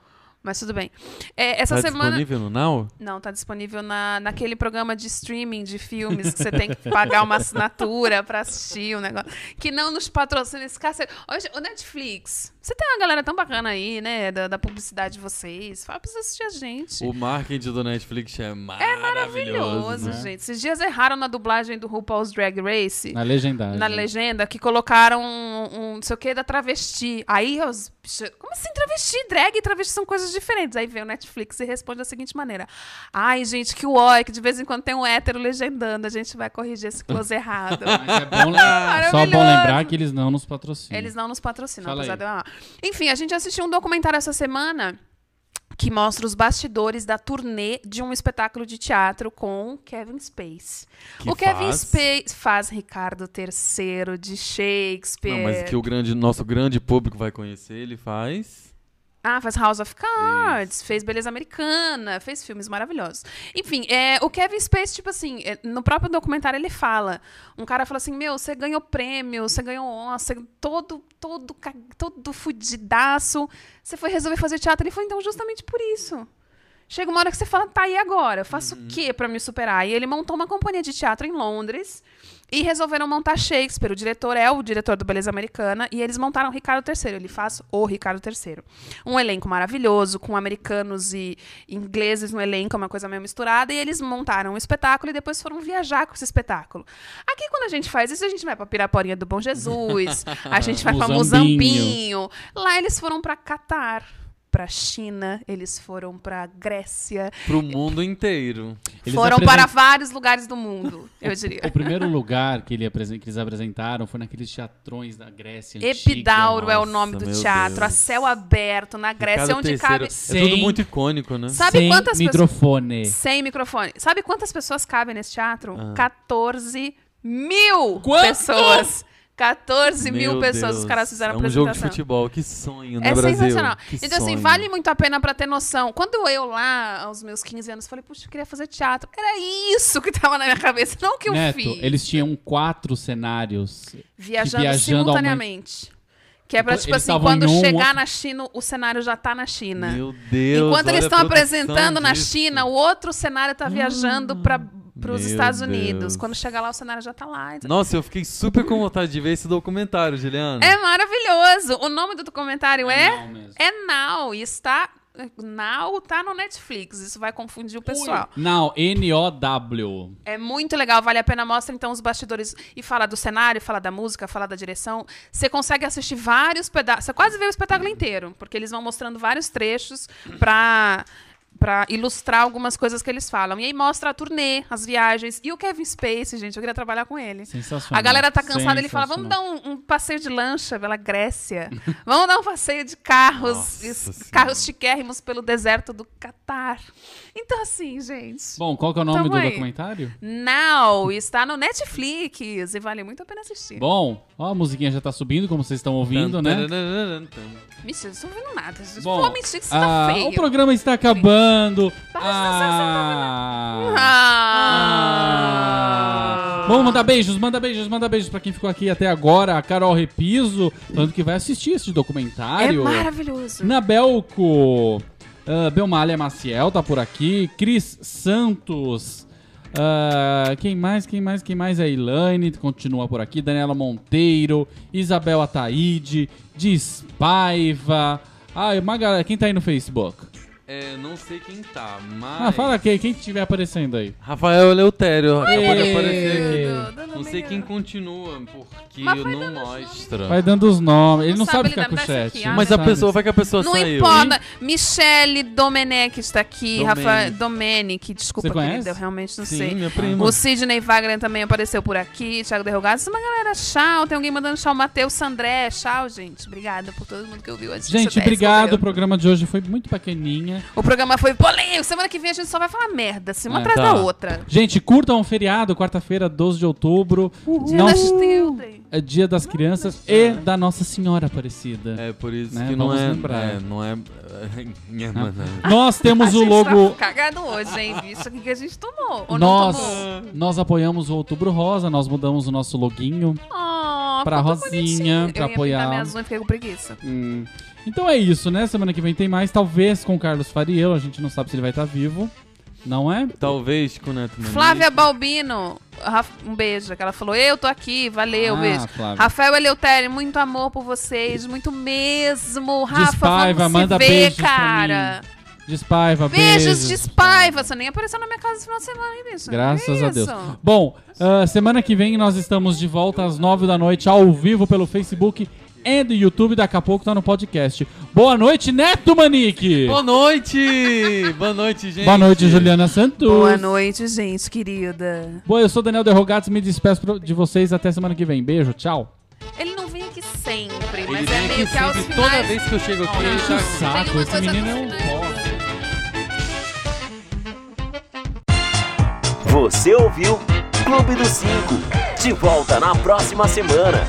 Mas tudo bem. É, essa Tá semana. disponível no Now? Não, tá disponível na, naquele programa de streaming de filmes que você tem que pagar uma assinatura pra assistir o negócio. Que não nos patrocina esse cacete. Hoje, o Netflix. Você tem uma galera tão bacana aí, né? Da, da publicidade de vocês. Fala pra você assistir a gente. O marketing do Netflix é maravilhoso. Maravilhoso, né? gente. Esses dias erraram na dublagem do RuPaul's Drag Race. Na legendagem. Na legenda, que colocaram um, um não sei o que da travesti. Aí os Como assim travesti? Drag e travesti são coisas diferentes. Aí vem o Netflix e responde da seguinte maneira: Ai, gente, que uó, que de vez em quando tem um hétero legendando. A gente vai corrigir esse close errado. <laughs> Mas é bom, <laughs> só bom lembrar que eles não nos patrocinam. Eles não nos patrocinam, Fala apesar aí. de. Enfim, a gente assistiu um documentário essa semana que mostra os bastidores da turnê de um espetáculo de teatro com Kevin Space. Que o Kevin faz? Space faz Ricardo III de Shakespeare. Não, mas que o grande, nosso grande público vai conhecer, ele faz. Ah, faz House of Cards, fez Beleza Americana, fez filmes maravilhosos. Enfim, é, o Kevin Space, tipo assim, é, no próprio documentário ele fala. Um cara fala assim: Meu, você ganhou prêmio, você ganhou Oscar, todo, todo, todo fudidaço. Você foi resolver fazer teatro. Ele falou: Então, justamente por isso. Chega uma hora que você fala, tá, e agora? Eu faço o quê pra me superar? E ele montou uma companhia de teatro em Londres e resolveram montar Shakespeare. O diretor é o diretor do Beleza Americana e eles montaram Ricardo III. Ele faz o Ricardo III. Um elenco maravilhoso, com americanos e ingleses no elenco, é uma coisa meio misturada. E eles montaram um espetáculo e depois foram viajar com esse espetáculo. Aqui, quando a gente faz isso, a gente vai pra Piraporinha do Bom Jesus, <laughs> a gente vai pra Muzambinho. Muzambinho. Lá eles foram pra Catar. Pra China, eles foram pra Grécia, Pro mundo inteiro. Eles foram apresent- para vários lugares do mundo, <laughs> eu diria. O primeiro lugar que, ele apresen- que eles apresentaram foi naqueles teatrões da Grécia antiga. Epidauro é o Nossa, nome do meu teatro, a Deus. céu aberto, na Grécia, onde terceiro- cabe É Sem- tudo muito icônico, né? Sabe Sem quantas pessoas- microfone. sem microfone. Sabe quantas pessoas cabem nesse teatro? Ah. 14 mil Quanto? pessoas. 14 mil Meu pessoas os Deus, caras fizeram É um jogo de apresentação. futebol. Que sonho, né, É Brasil? sensacional. Que então, assim, sonho. vale muito a pena pra ter noção. Quando eu lá, aos meus 15 anos, falei, puxa, eu queria fazer teatro. Era isso que <laughs> tava na minha cabeça, não o que eu Neto, fiz. eles tinham quatro cenários. Viajando, viajando ao simultaneamente. Que é pra, Eles tipo assim, estavam quando um, chegar na China, o cenário já tá na China. Meu Deus. Enquanto eles estão apresentando na disso. China, o outro cenário tá viajando para os Estados Deus. Unidos. Quando chegar lá, o cenário já tá lá. Então- Nossa, eu fiquei super com vontade de ver esse documentário, Juliana. É maravilhoso. O nome do documentário é Now mesmo. É Now e está Now tá no Netflix. Isso vai confundir o pessoal. Não, N-O-W. É muito legal, vale a pena. Mostra então os bastidores e fala do cenário, fala da música, fala da direção. Você consegue assistir vários pedaços. Você quase vê o espetáculo inteiro, porque eles vão mostrando vários trechos pra. Pra ilustrar algumas coisas que eles falam. E aí mostra a turnê, as viagens. E o Kevin Space, gente, eu queria trabalhar com ele. Sensacional. A galera tá cansada, ele fala: vamos dar um, um passeio de lancha pela Grécia. <laughs> vamos dar um passeio de carros, es- carros chiquérrimos pelo deserto do Catar. Então, assim, gente. Bom, qual que é o nome do aí. documentário? Now está no Netflix e vale muito a pena assistir. Bom, ó, a musiquinha já tá subindo, como vocês estão ouvindo, né? Mentira, vocês não ouvindo nada. Bom, vão mentir que você ah, tá feio. o programa está acabando. Ah, Ah. Ah. Vamos mandar beijos, manda beijos, manda beijos pra quem ficou aqui até agora. A Carol Repiso, falando que vai assistir esse É documentário. maravilhoso. Nabelco, uh, Belmália Maciel tá por aqui, Cris Santos, ah, quem mais, quem mais, quem mais? A Elaine continua por aqui, Daniela Monteiro, Isabel Ataíde, Despaiva. Ah, uma galera, quem tá aí no Facebook? É, não sei quem tá, mas. Ah, fala quem, quem estiver aparecendo aí. Rafael Eleutério acabou de aparecer aqui. dando Não sei quem continua, porque Mas vai não dando mostra. Vai dando os nomes. Ele não, Não sabe sabe ficar lidar- com o me dá essa chat. aqui, ah, Mas a sabe. pessoa, vai que a pessoa Não saiu. importa. Michele Domenech está aqui. Domenic. Rafael Domenic, desculpa, Você conhece? querida. Eu realmente não Sim, sei. minha prima. O Sidney Wagner também apareceu por aqui. Thiago Derrogado. É uma galera tchau. Tem alguém mandando tchau. Matheus Sandré. Tchau, gente. Obrigada por todo mundo que ouviu a Gente, 10 obrigado. O programa de hoje foi muito pequenininha. O programa foi polêmico. Semana que vem a gente só vai falar merda. Assim, uma É, atrás tá. da outra. Gente, curtam o feriado, quarta-feira, 12 de outubro. Dia Não- das. É dia das crianças e da Nossa Senhora Aparecida. É por isso Né, que não vamos é, lembrar. é. Não é. <laughs> Minha irmã. não. <laughs> Nós temos a o gente logo. tá cagado hoje, hein? Isso aqui que a gente tomou. Ou Nós, não tomou? nós apoiamos o Outubro Rosa, nós mudamos o nosso loguinho. Oh, Pra ficou tão Rosinha, bonitinho. pra Eu ia apoiar. pintar minhas unhas e fiquei com preguiça. Então é isso, né? Semana que vem tem mais, talvez com o Carlos Fariello, a gente não sabe se ele vai estar vivo. Não é? Talvez com o Neto Manique. Flávia Balbino, um beijo. Que ela falou: Eu tô aqui, valeu, Ah, beijo. Flávia. Rafael Eleutério, muito amor por vocês, muito mesmo. Rafa, Despaiva, vamos manda se ver, cara. Despaiva, Beijos, beijos. Despaiva. Você nem apareceu na minha casa esse final de semana, hein, bicho? Graças Que a Deus. isso? Bom, ah, semana que vem nós estamos de volta às nove da noite, ao vivo pelo Facebook e do YouTube. Daqui a pouco tá no podcast. Boa noite, Neto Manique! Boa noite! Boa noite, gente. Boa noite, Juliana Santos. Boa noite, gente querida. Boa, eu sou Daniel Derrogatos, me despeço de vocês até semana que vem. Beijo, tchau. Ele não vem aqui sempre, Ele mas vem é meio que aos sempre, finais. toda vez que eu chego aqui, ele Enche tá saco, esse menino é um pó. Você ouviu Clube dos Cinco. De volta na próxima semana.